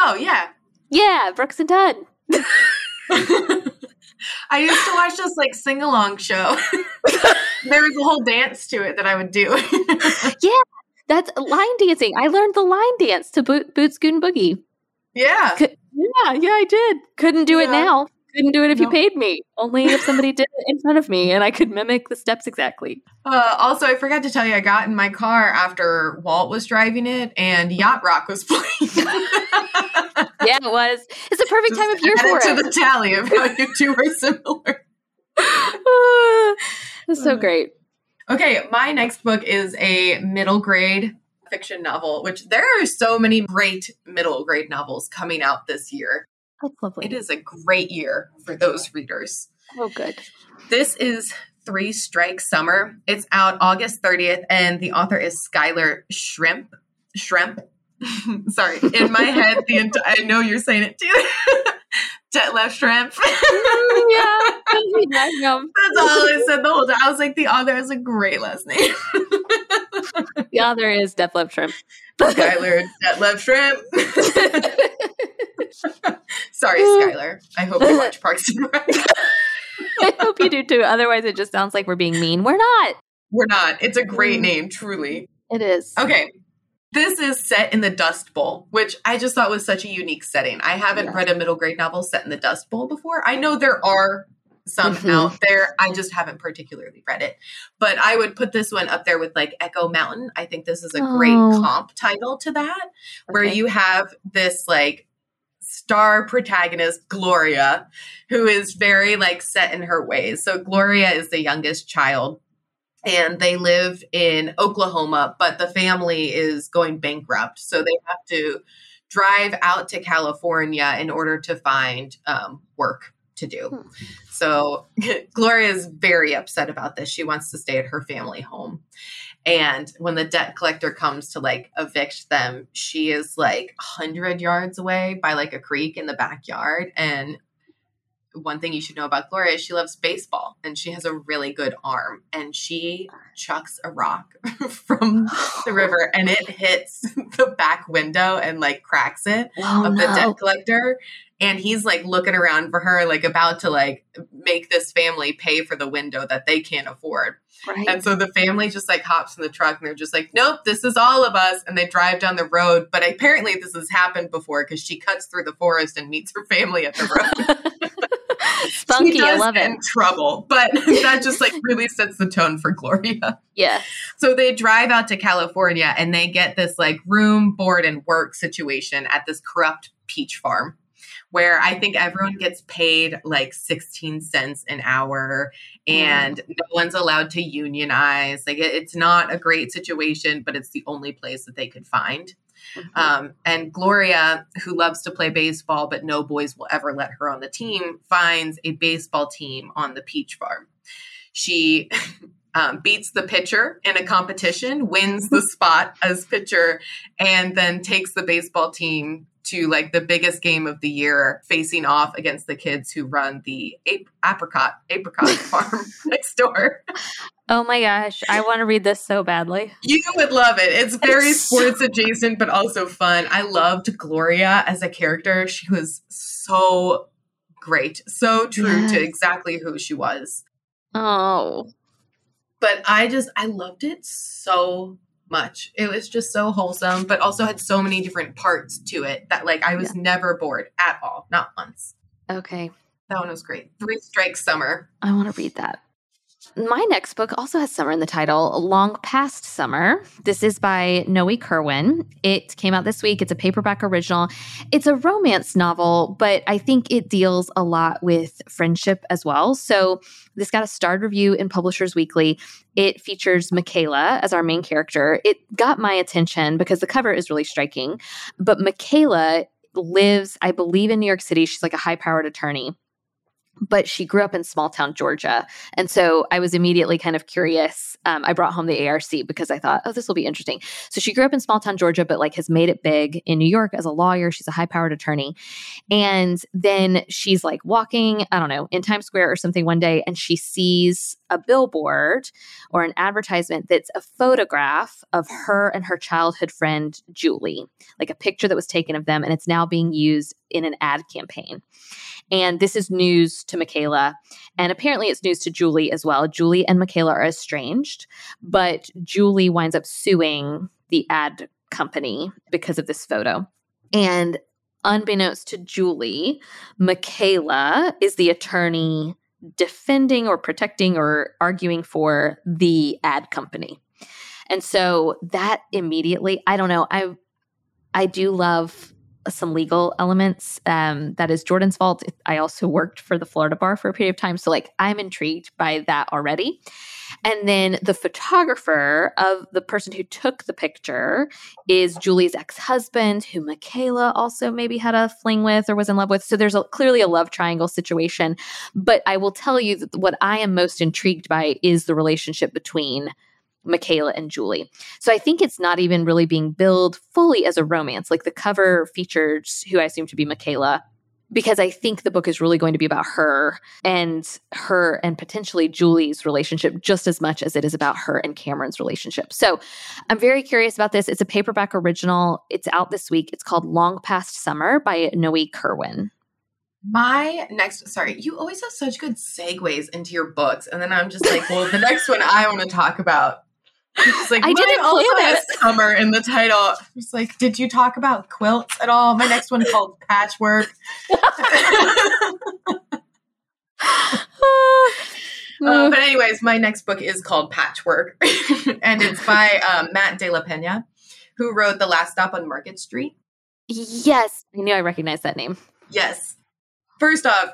Oh yeah, yeah, Brooks and Dunn. *laughs* I used to watch this like sing along show. *laughs* there was a whole dance to it that I would do. *laughs* yeah, that's line dancing. I learned the line dance to Boot Boot Scoot Boogie. Yeah. yeah, yeah, I did. Couldn't do yeah. it now. Couldn't do it if you paid me. Only if somebody did it in front of me and I could mimic the steps exactly. Uh, also, I forgot to tell you, I got in my car after Walt was driving it and Yacht Rock was *laughs* playing. yeah, it was. It's a perfect Just time of year for it. To the tally of how you two are similar. *laughs* it's so great. Okay, my next book is a middle grade fiction novel, which there are so many great middle grade novels coming out this year. That's lovely. It is a great year for those readers. Oh, good. This is Three Strike Summer. It's out August 30th, and the author is Skyler Schrempp. Shrimp. *laughs* Sorry, in my *laughs* head, the ent- I know you're saying it too. *laughs* Detlef Schrempf. yeah, that's all I said the whole time. I was like, the author has a great last name. the author is Detlef Schrempf. Skylar Detlef Schrempf. *laughs* Sorry, Skylar. I hope you watch Parks and *laughs* Rec. *laughs* I hope you do too. Otherwise, it just sounds like we're being mean. We're not. We're not. It's a great mm. name, truly. It is. Okay. This is set in the Dust Bowl, which I just thought was such a unique setting. I haven't yeah. read a middle grade novel set in the Dust Bowl before. I know there are some mm-hmm. out there. I just haven't particularly read it. But I would put this one up there with like Echo Mountain. I think this is a oh. great comp title to that, okay. where you have this like star protagonist Gloria, who is very like set in her ways. So Gloria is the youngest child and they live in Oklahoma, but the family is going bankrupt. So they have to drive out to California in order to find um, work to do. Hmm. So *laughs* Gloria is very upset about this. She wants to stay at her family home. And when the debt collector comes to like evict them, she is like 100 yards away by like a creek in the backyard. And one thing you should know about Gloria is she loves baseball and she has a really good arm. And she chucks a rock *laughs* from the oh. river and it hits *laughs* the back window and like cracks it oh, of the debt collector and he's like looking around for her like about to like make this family pay for the window that they can't afford right. and so the family just like hops in the truck and they're just like nope this is all of us and they drive down the road but apparently this has happened before because she cuts through the forest and meets her family at the road *laughs* *laughs* Spunky, I love it. trouble, but *laughs* that just like really sets the tone for Gloria. Yeah. So they drive out to California and they get this like room, board, and work situation at this corrupt peach farm where I think everyone gets paid like 16 cents an hour and mm. no one's allowed to unionize. Like it, it's not a great situation, but it's the only place that they could find. Mm-hmm. Um, and Gloria, who loves to play baseball, but no boys will ever let her on the team, finds a baseball team on the peach farm. She *laughs* um, beats the pitcher in a competition, wins the *laughs* spot as pitcher, and then takes the baseball team to like the biggest game of the year facing off against the kids who run the ap- apricot apricot *laughs* farm next door. Oh my gosh, I want to read this so badly. You would love it. It's very it's sports so- adjacent but also fun. I loved Gloria as a character. She was so great, so true yes. to exactly who she was. Oh. But I just I loved it so much. It was just so wholesome, but also had so many different parts to it that like I was yeah. never bored at all, not once. Okay. That one was great. Three Strikes Summer. I want to read that. My next book also has summer in the title, Long Past Summer. This is by Noué Kirwan. It came out this week. It's a paperback original. It's a romance novel, but I think it deals a lot with friendship as well. So this got a starred review in Publishers Weekly. It features Michaela as our main character. It got my attention because the cover is really striking. But Michaela lives, I believe, in New York City. She's like a high powered attorney but she grew up in small town Georgia. And so I was immediately kind of curious. Um, I brought home the ARC because I thought, oh, this will be interesting. So she grew up in small town Georgia, but like has made it big in New York as a lawyer. She's a high powered attorney. And then she's like walking, I don't know, in Times Square or something one day, and she sees a billboard or an advertisement that's a photograph of her and her childhood friend, Julie, like a picture that was taken of them. And it's now being used in an ad campaign. And this is news to Michaela. And apparently it's news to Julie as well. Julie and Michaela are estranged, but Julie winds up suing the ad company because of this photo. And unbeknownst to Julie, Michaela is the attorney defending or protecting or arguing for the ad company. And so that immediately, I don't know, I I do love some legal elements. Um, that is Jordan's fault. I also worked for the Florida bar for a period of time. So, like, I'm intrigued by that already. And then the photographer of the person who took the picture is Julie's ex husband, who Michaela also maybe had a fling with or was in love with. So there's a, clearly a love triangle situation. But I will tell you that what I am most intrigued by is the relationship between Michaela and Julie. So I think it's not even really being billed fully as a romance. Like the cover features who I assume to be Michaela because I think the book is really going to be about her and her and potentially Julie's relationship just as much as it is about her and Cameron's relationship. So I'm very curious about this. It's a paperback original. It's out this week. It's called Long Past Summer by Noué Kirwan. My next, sorry, you always have such good segues into your books. And then I'm just like, well, the next one I want to talk about it's like, I didn't also has summer in the title. It's like, did you talk about quilts at all? My next one called patchwork. *laughs* *laughs* Uh, but anyways, my next book is called Patchwork, *laughs* and it's by um, Matt De La Pena, who wrote The Last Stop on Market Street. Yes, I knew I recognized that name. Yes. First off,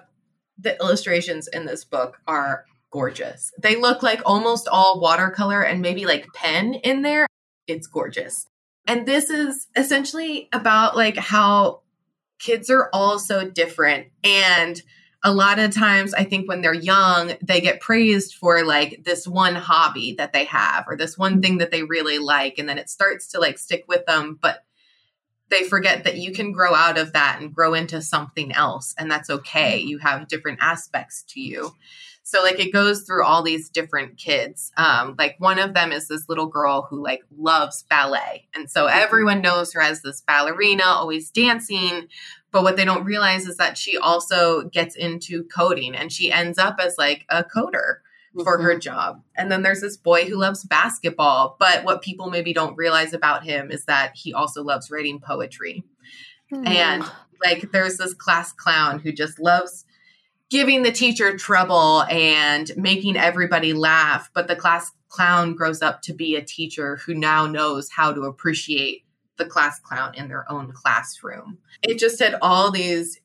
the illustrations in this book are gorgeous. They look like almost all watercolor and maybe like pen in there. It's gorgeous. And this is essentially about like how kids are all so different and a lot of times I think when they're young, they get praised for like this one hobby that they have or this one thing that they really like. And then it starts to like stick with them. But they forget that you can grow out of that and grow into something else. And that's okay. Mm-hmm. You have different aspects to you. So like it goes through all these different kids. Um, like one of them is this little girl who like loves ballet. And so mm-hmm. everyone knows her as this ballerina, always dancing. But what they don't realize is that she also gets into coding and she ends up as like a coder for her mm-hmm. job. And then there's this boy who loves basketball, but what people maybe don't realize about him is that he also loves writing poetry. Mm. And like there's this class clown who just loves giving the teacher trouble and making everybody laugh. But the class clown grows up to be a teacher who now knows how to appreciate the class clown in their own classroom. It just had all these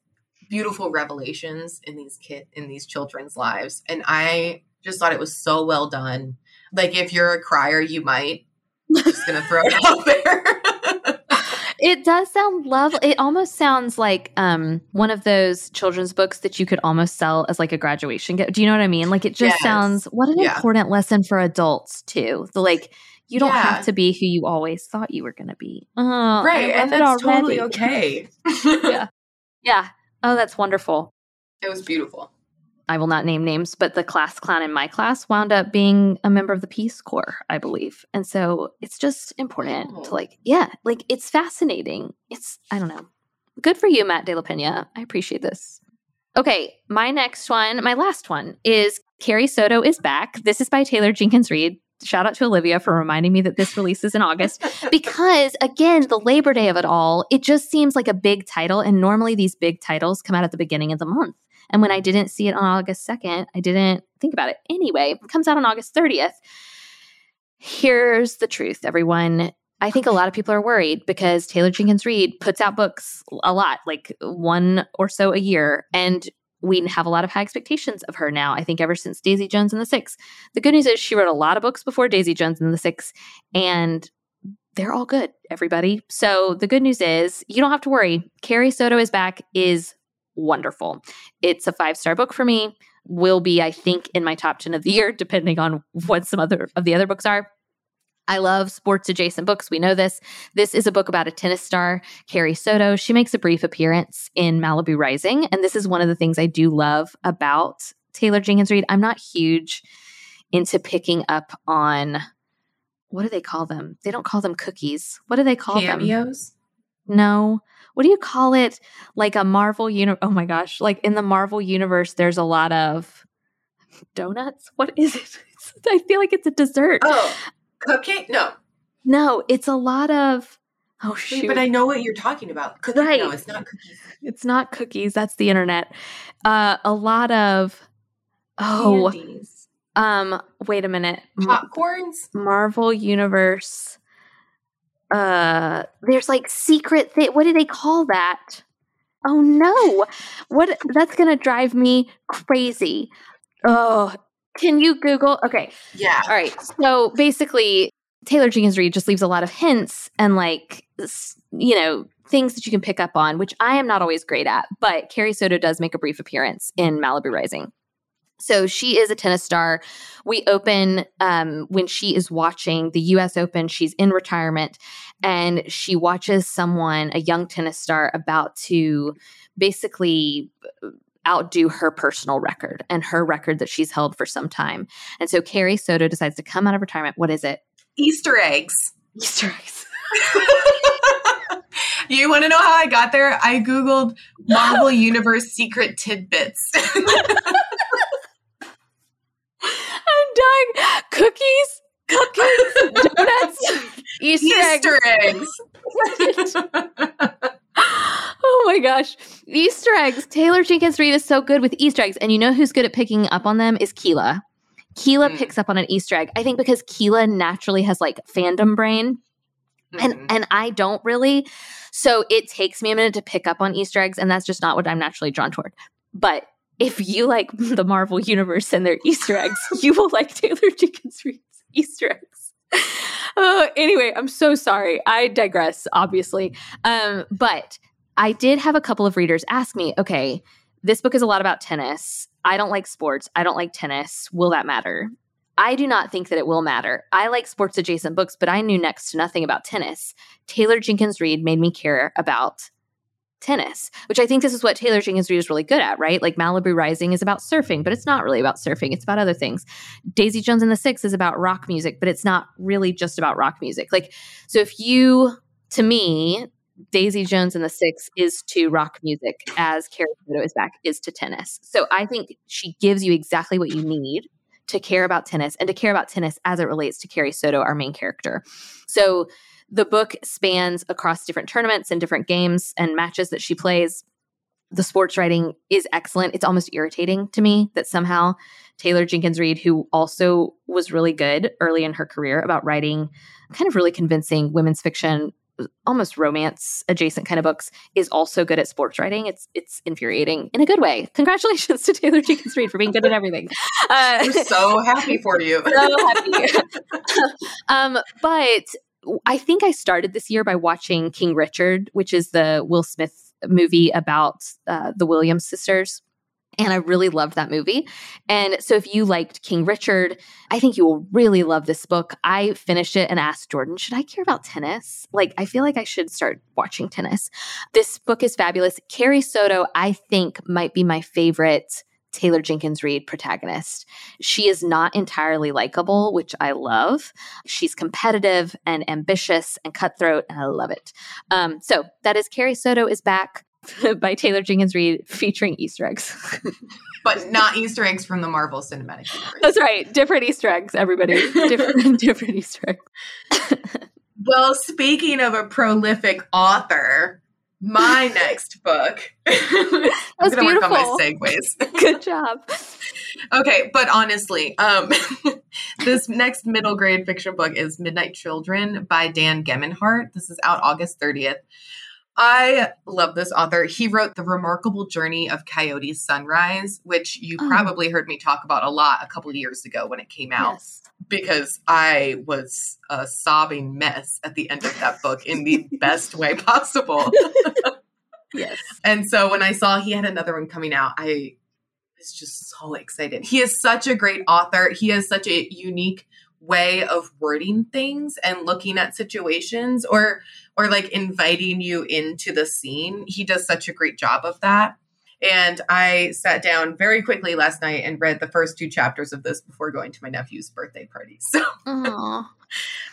beautiful revelations in these kid in these children's lives and I just thought it was so well done. Like if you're a crier, you might I'm just gonna throw it *laughs* out there. It does sound lovely. It almost sounds like um, one of those children's books that you could almost sell as like a graduation gift. Do you know what I mean? Like it just yes. sounds what an yeah. important lesson for adults too. The like you don't yeah. have to be who you always thought you were going to be. Oh, right, and that's totally okay. *laughs* yeah, yeah. Oh, that's wonderful. It was beautiful. I will not name names, but the class clown in my class wound up being a member of the Peace Corps, I believe. And so it's just important oh. to like, yeah, like it's fascinating. It's, I don't know. Good for you, Matt De La Pena. I appreciate this. Okay, my next one, my last one is Carrie Soto is back. This is by Taylor Jenkins Reid. Shout out to Olivia for reminding me that this releases in August *laughs* because, again, the Labor Day of it all, it just seems like a big title. And normally these big titles come out at the beginning of the month. And when I didn't see it on August 2nd, I didn't think about it. Anyway, it comes out on August 30th. Here's the truth, everyone. I think a lot of people are worried because Taylor Jenkins Reid puts out books a lot, like one or so a year. And we have a lot of high expectations of her now. I think ever since Daisy Jones and the Six. The good news is she wrote a lot of books before Daisy Jones and the Six, and they're all good, everybody. So the good news is you don't have to worry. Carrie Soto is back is wonderful. It's a five star book for me. Will be, I think, in my top 10 of the year, *laughs* depending on what some other of the other books are. I love sports adjacent books. We know this. This is a book about a tennis star, Carrie Soto. She makes a brief appearance in Malibu Rising. And this is one of the things I do love about Taylor Jenkins Reid. I'm not huge into picking up on what do they call them? They don't call them cookies. What do they call them? Cameos? No. What do you call it? Like a Marvel universe. Oh my gosh. Like in the Marvel universe, there's a lot of donuts. What is it? *laughs* I feel like it's a dessert. Oh, Cupcake? No. No, it's a lot of oh shoot. Wait, but I know what you're talking about. Cookie? Right. No, it's not cookies. It's not cookies. That's the internet. Uh, a lot of oh, Candies. um. Wait a minute. Popcorns? Marvel Universe. Uh, there's like secret thing. What do they call that? Oh no! What? That's gonna drive me crazy. Oh, can you Google? Okay, Yeah. all right. So basically, Taylor Jenkins Reid just leaves a lot of hints and like you know things that you can pick up on, which I am not always great at. But Carrie Soto does make a brief appearance in Malibu Rising. So she is a tennis star. We open um, when she is watching the U.S. Open. She's in retirement, and she watches someone, a young tennis star, about to basically outdo her personal record and her record that she's held for some time. And so Carrie Soto decides to come out of retirement. What is it? Easter eggs. Easter eggs. *laughs* you want to know how I got there? I Googled Marvel *laughs* Universe secret tidbits. *laughs* Dying. Cookies, cupcakes, donuts, Easter, *laughs* Easter eggs. eggs. *laughs* oh my gosh. Easter eggs. Taylor Jenkins Reid is so good with Easter eggs. And you know who's good at picking up on them is Keela. Keela Mm. picks up on an Easter egg. I think because Keela naturally has like fandom brain and Mhm. and I don't really. So it takes me a minute to pick up on Easter eggs, and that's just not what I'm naturally drawn toward. But if you like the Marvel universe and their Easter eggs, *laughs* you will like Taylor Jenkins Reid's Easter eggs. Uh, anyway, I'm so sorry. I digress, obviously. Um, but I did have a couple of readers ask me, okay, this book is a lot about tennis. I don't like sports. I don't like tennis. Will that matter? I do not think that it will matter. I like sports adjacent books, but I knew next to nothing about tennis. Taylor Jenkins Reid made me care about tennis, which I think this is what Taylor Jenkins Reid is really good at, right? Like Malibu Rising is about surfing, but it's not really about surfing. It's about other things. Daisy Jones and the Six is about rock music, but it's not really just about rock music. Like, so if you, to me, Daisy Jones and the Six is to rock music as Carrie Soto is back is to tennis. So I think she gives you exactly what you need to care about tennis and to care about tennis as it relates to Carrie Soto, our main character. So the book spans across different tournaments and different games and matches that she plays. The sports writing is excellent. It's almost irritating to me that somehow Taylor Jenkins Reid, who also was really good early in her career about writing kind of really convincing women's fiction, almost romance adjacent kind of books, is also good at sports writing. It's it's infuriating in a good way. Congratulations to Taylor Jenkins Reid for being good at everything. Uh, We're so happy for you. *laughs* so happy. *laughs* um, but I think I started this year by watching King Richard, which is the Will Smith movie about uh, the Williams sisters. And I really loved that movie. And so, if you liked King Richard, I think you will really love this book. I finished it and asked Jordan, should I care about tennis? Like, I feel like I should start watching tennis. This book is fabulous. Carrie Soto, I think, might be my favorite Taylor Jenkins Reid protagonist. She is not entirely likable, which I love. She's competitive and ambitious and cutthroat, and I love it. Um, so that is Carrie Soto is back *laughs* by Taylor Jenkins Reid featuring Easter eggs. *laughs* but not Easter eggs from the Marvel Cinematic Universe. That's right. Different Easter eggs, everybody. *laughs* Different, different Easter eggs. Well, speaking of a prolific author, my next book. *laughs* I'm gonna work on my beautiful. segues. *laughs* *laughs* Good job. okay, but honestly, um, this next middle grade fiction book is Midnight Children by Dan Gemeinhart. This is out August 30th. I love this author. He wrote The Remarkable Journey of Coyote Sunrise, which you Oh. probably heard me talk about a lot a couple years ago when it came out Yes. Because I was a sobbing mess at the end of that book in the *laughs* best way possible. Yes. And so when I saw he had another one coming out, I was just so excited. He is such a great author. He has such a unique way of wording things and looking at situations or or like inviting you into the scene. He does such a great job of that. And I sat down very quickly last night and read the first two chapters of this before going to my nephew's birthday party. *laughs* So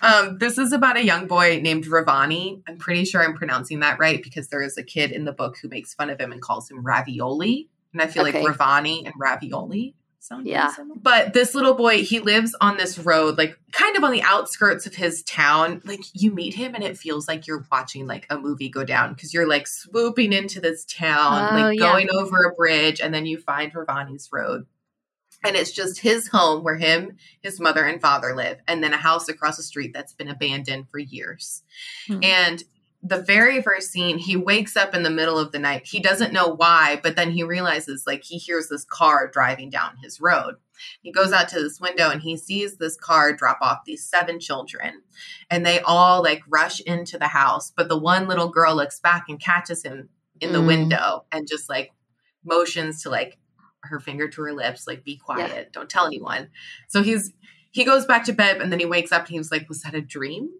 um, this is about a young boy named Ravani. I'm pretty sure I'm pronouncing that right because there is a kid in the book who makes fun of him and calls him Ravioli. And I feel Okay. like Ravani and Ravioli sound Yeah. similar. But this little boy, he lives on this road, like kind of on the outskirts of his town. Like you meet him and it feels like you're watching like a movie go down because you're like swooping into this town, Oh, like yeah. going over a bridge, and then you find Ravani's road. And it's just his home where him, his mother, and father live, and then a house across the street that's been abandoned for years. Hmm. And the very first scene, he wakes up in the middle of the night. He doesn't know why, but then he realizes like he hears this car driving down his road. He goes out to this window and he sees this car drop off these seven children. And they all like rush into the house, but the one little girl looks back and catches him in the Mm. window and just like motions to like her finger to her lips, like be quiet, don't tell anyone. So he's he goes back to bed and then he wakes up and he's like, Was that a dream?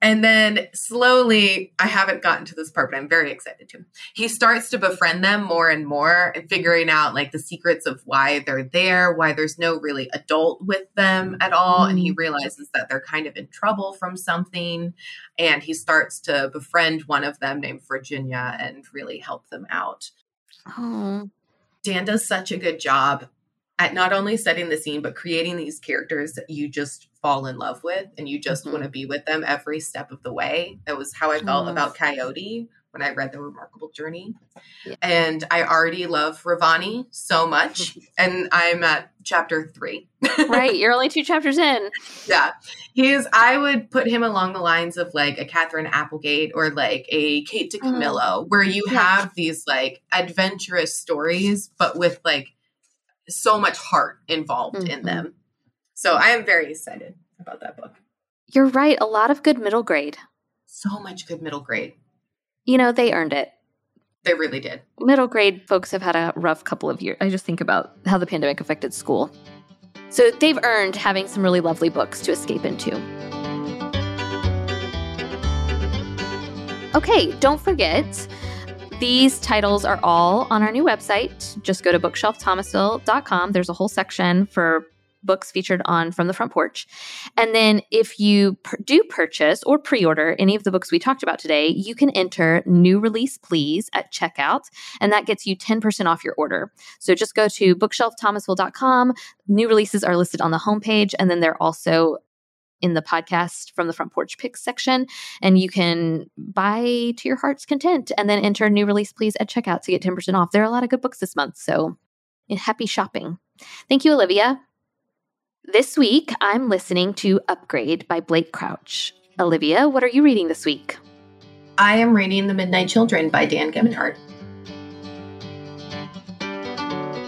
And then slowly, I haven't gotten to this part, but I'm very excited to. He starts to befriend them more and more and figuring out like the secrets of why they're there, why there's no really adult with them at all. And he mm-hmm. realizes that they're kind of in trouble from something. And he starts to befriend one of them named Virginia and really help them out. Oh. Dan does such a good job at not only setting the scene, but creating these characters that you just fall in love with and you just Mhm. want to be with them every step of the way. That was how I felt Mm. about Coyote when I read The Remarkable Journey. Yeah. And I already love Ravani so much. *laughs* and I'm at chapter three. right. You're only two *laughs* chapters in. Yeah. He's, I would put him along the lines of like a Katherine Applegate or like a Kate DiCamillo, where you Yeah. have these like adventurous stories, but with like so much heart involved in Mhm. them. So I am very excited about that book. You're right. A lot of good middle grade. So much good middle grade. You know, they earned it. They really did. Middle grade folks have had a rough couple of years. I just think about how the pandemic affected school. So they've earned having some really lovely books to escape into. Okay, don't forget, these titles are all on our new website. Just go to bookshelfthomasville.com. There's a whole section for books featured on From the Front Porch. And then if you do purchase or pre order any of the books we talked about today, you can enter new release please at checkout, and that gets you 10% off your order. So just go to bookshelfthomasville.com. New releases are listed on the homepage, and then they're also in the podcast from the front porch picks section and you can buy to your heart's content and then enter new release please at checkout to get 10% off there are a lot of good books this month so happy shopping thank you olivia this week i'm listening to upgrade by blake crouch olivia what are you reading this week I am reading The Midnight Children by Dan Gemeinhart.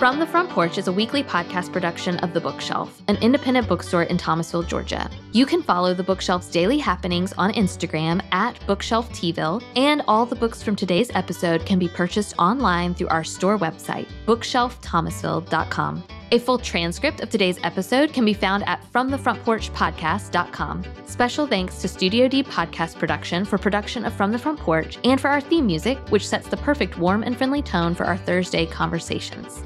From the Front Porch is a weekly podcast production of The Bookshelf, an independent bookstore in Thomasville, Georgia. You can follow The Bookshelf's daily happenings on Instagram at BookshelfTville, and all the books from today's episode can be purchased online through our store website, bookshelfthomasville.com. A full transcript of today's episode can be found at FromTheFrontPorchPodcast.com. Special thanks to Studio D Podcast Production for production of From the Front Porch and for our theme music, which sets the perfect warm and friendly tone for our Thursday conversations.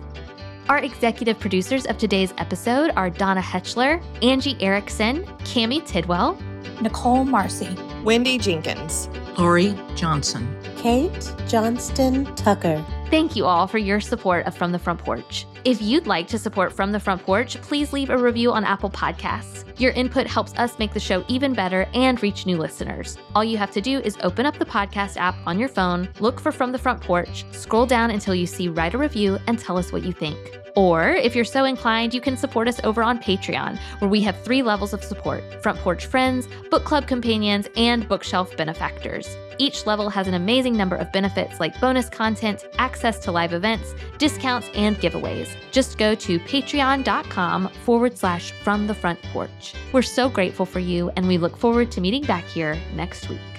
Our executive producers of today's episode are Donna Hetchler, Angie Erickson, Cami Tidwell, Nicole Marcy, Wendy Jenkins. Lori Johnson. Kate Johnston Tucker. Thank you all for your support of From the Front Porch. If you'd like to support From the Front Porch, please leave a review on Apple Podcasts. Your input helps us make the show even better and reach new listeners. All you have to do is open up the podcast app on your phone, look for From the Front Porch, scroll down until you see Write a Review, and tell us what you think. Or, if you're so inclined, you can support us over on Patreon, where we have three levels of support Front Porch Friends, Book Club Companions, and Bookshelf Benefactors. Each level has an amazing number of benefits like bonus content, access to live events, discounts, and giveaways. Just go to patreon.com forward slash from the front porch. We're so grateful for you, and we look forward to meeting back here next week.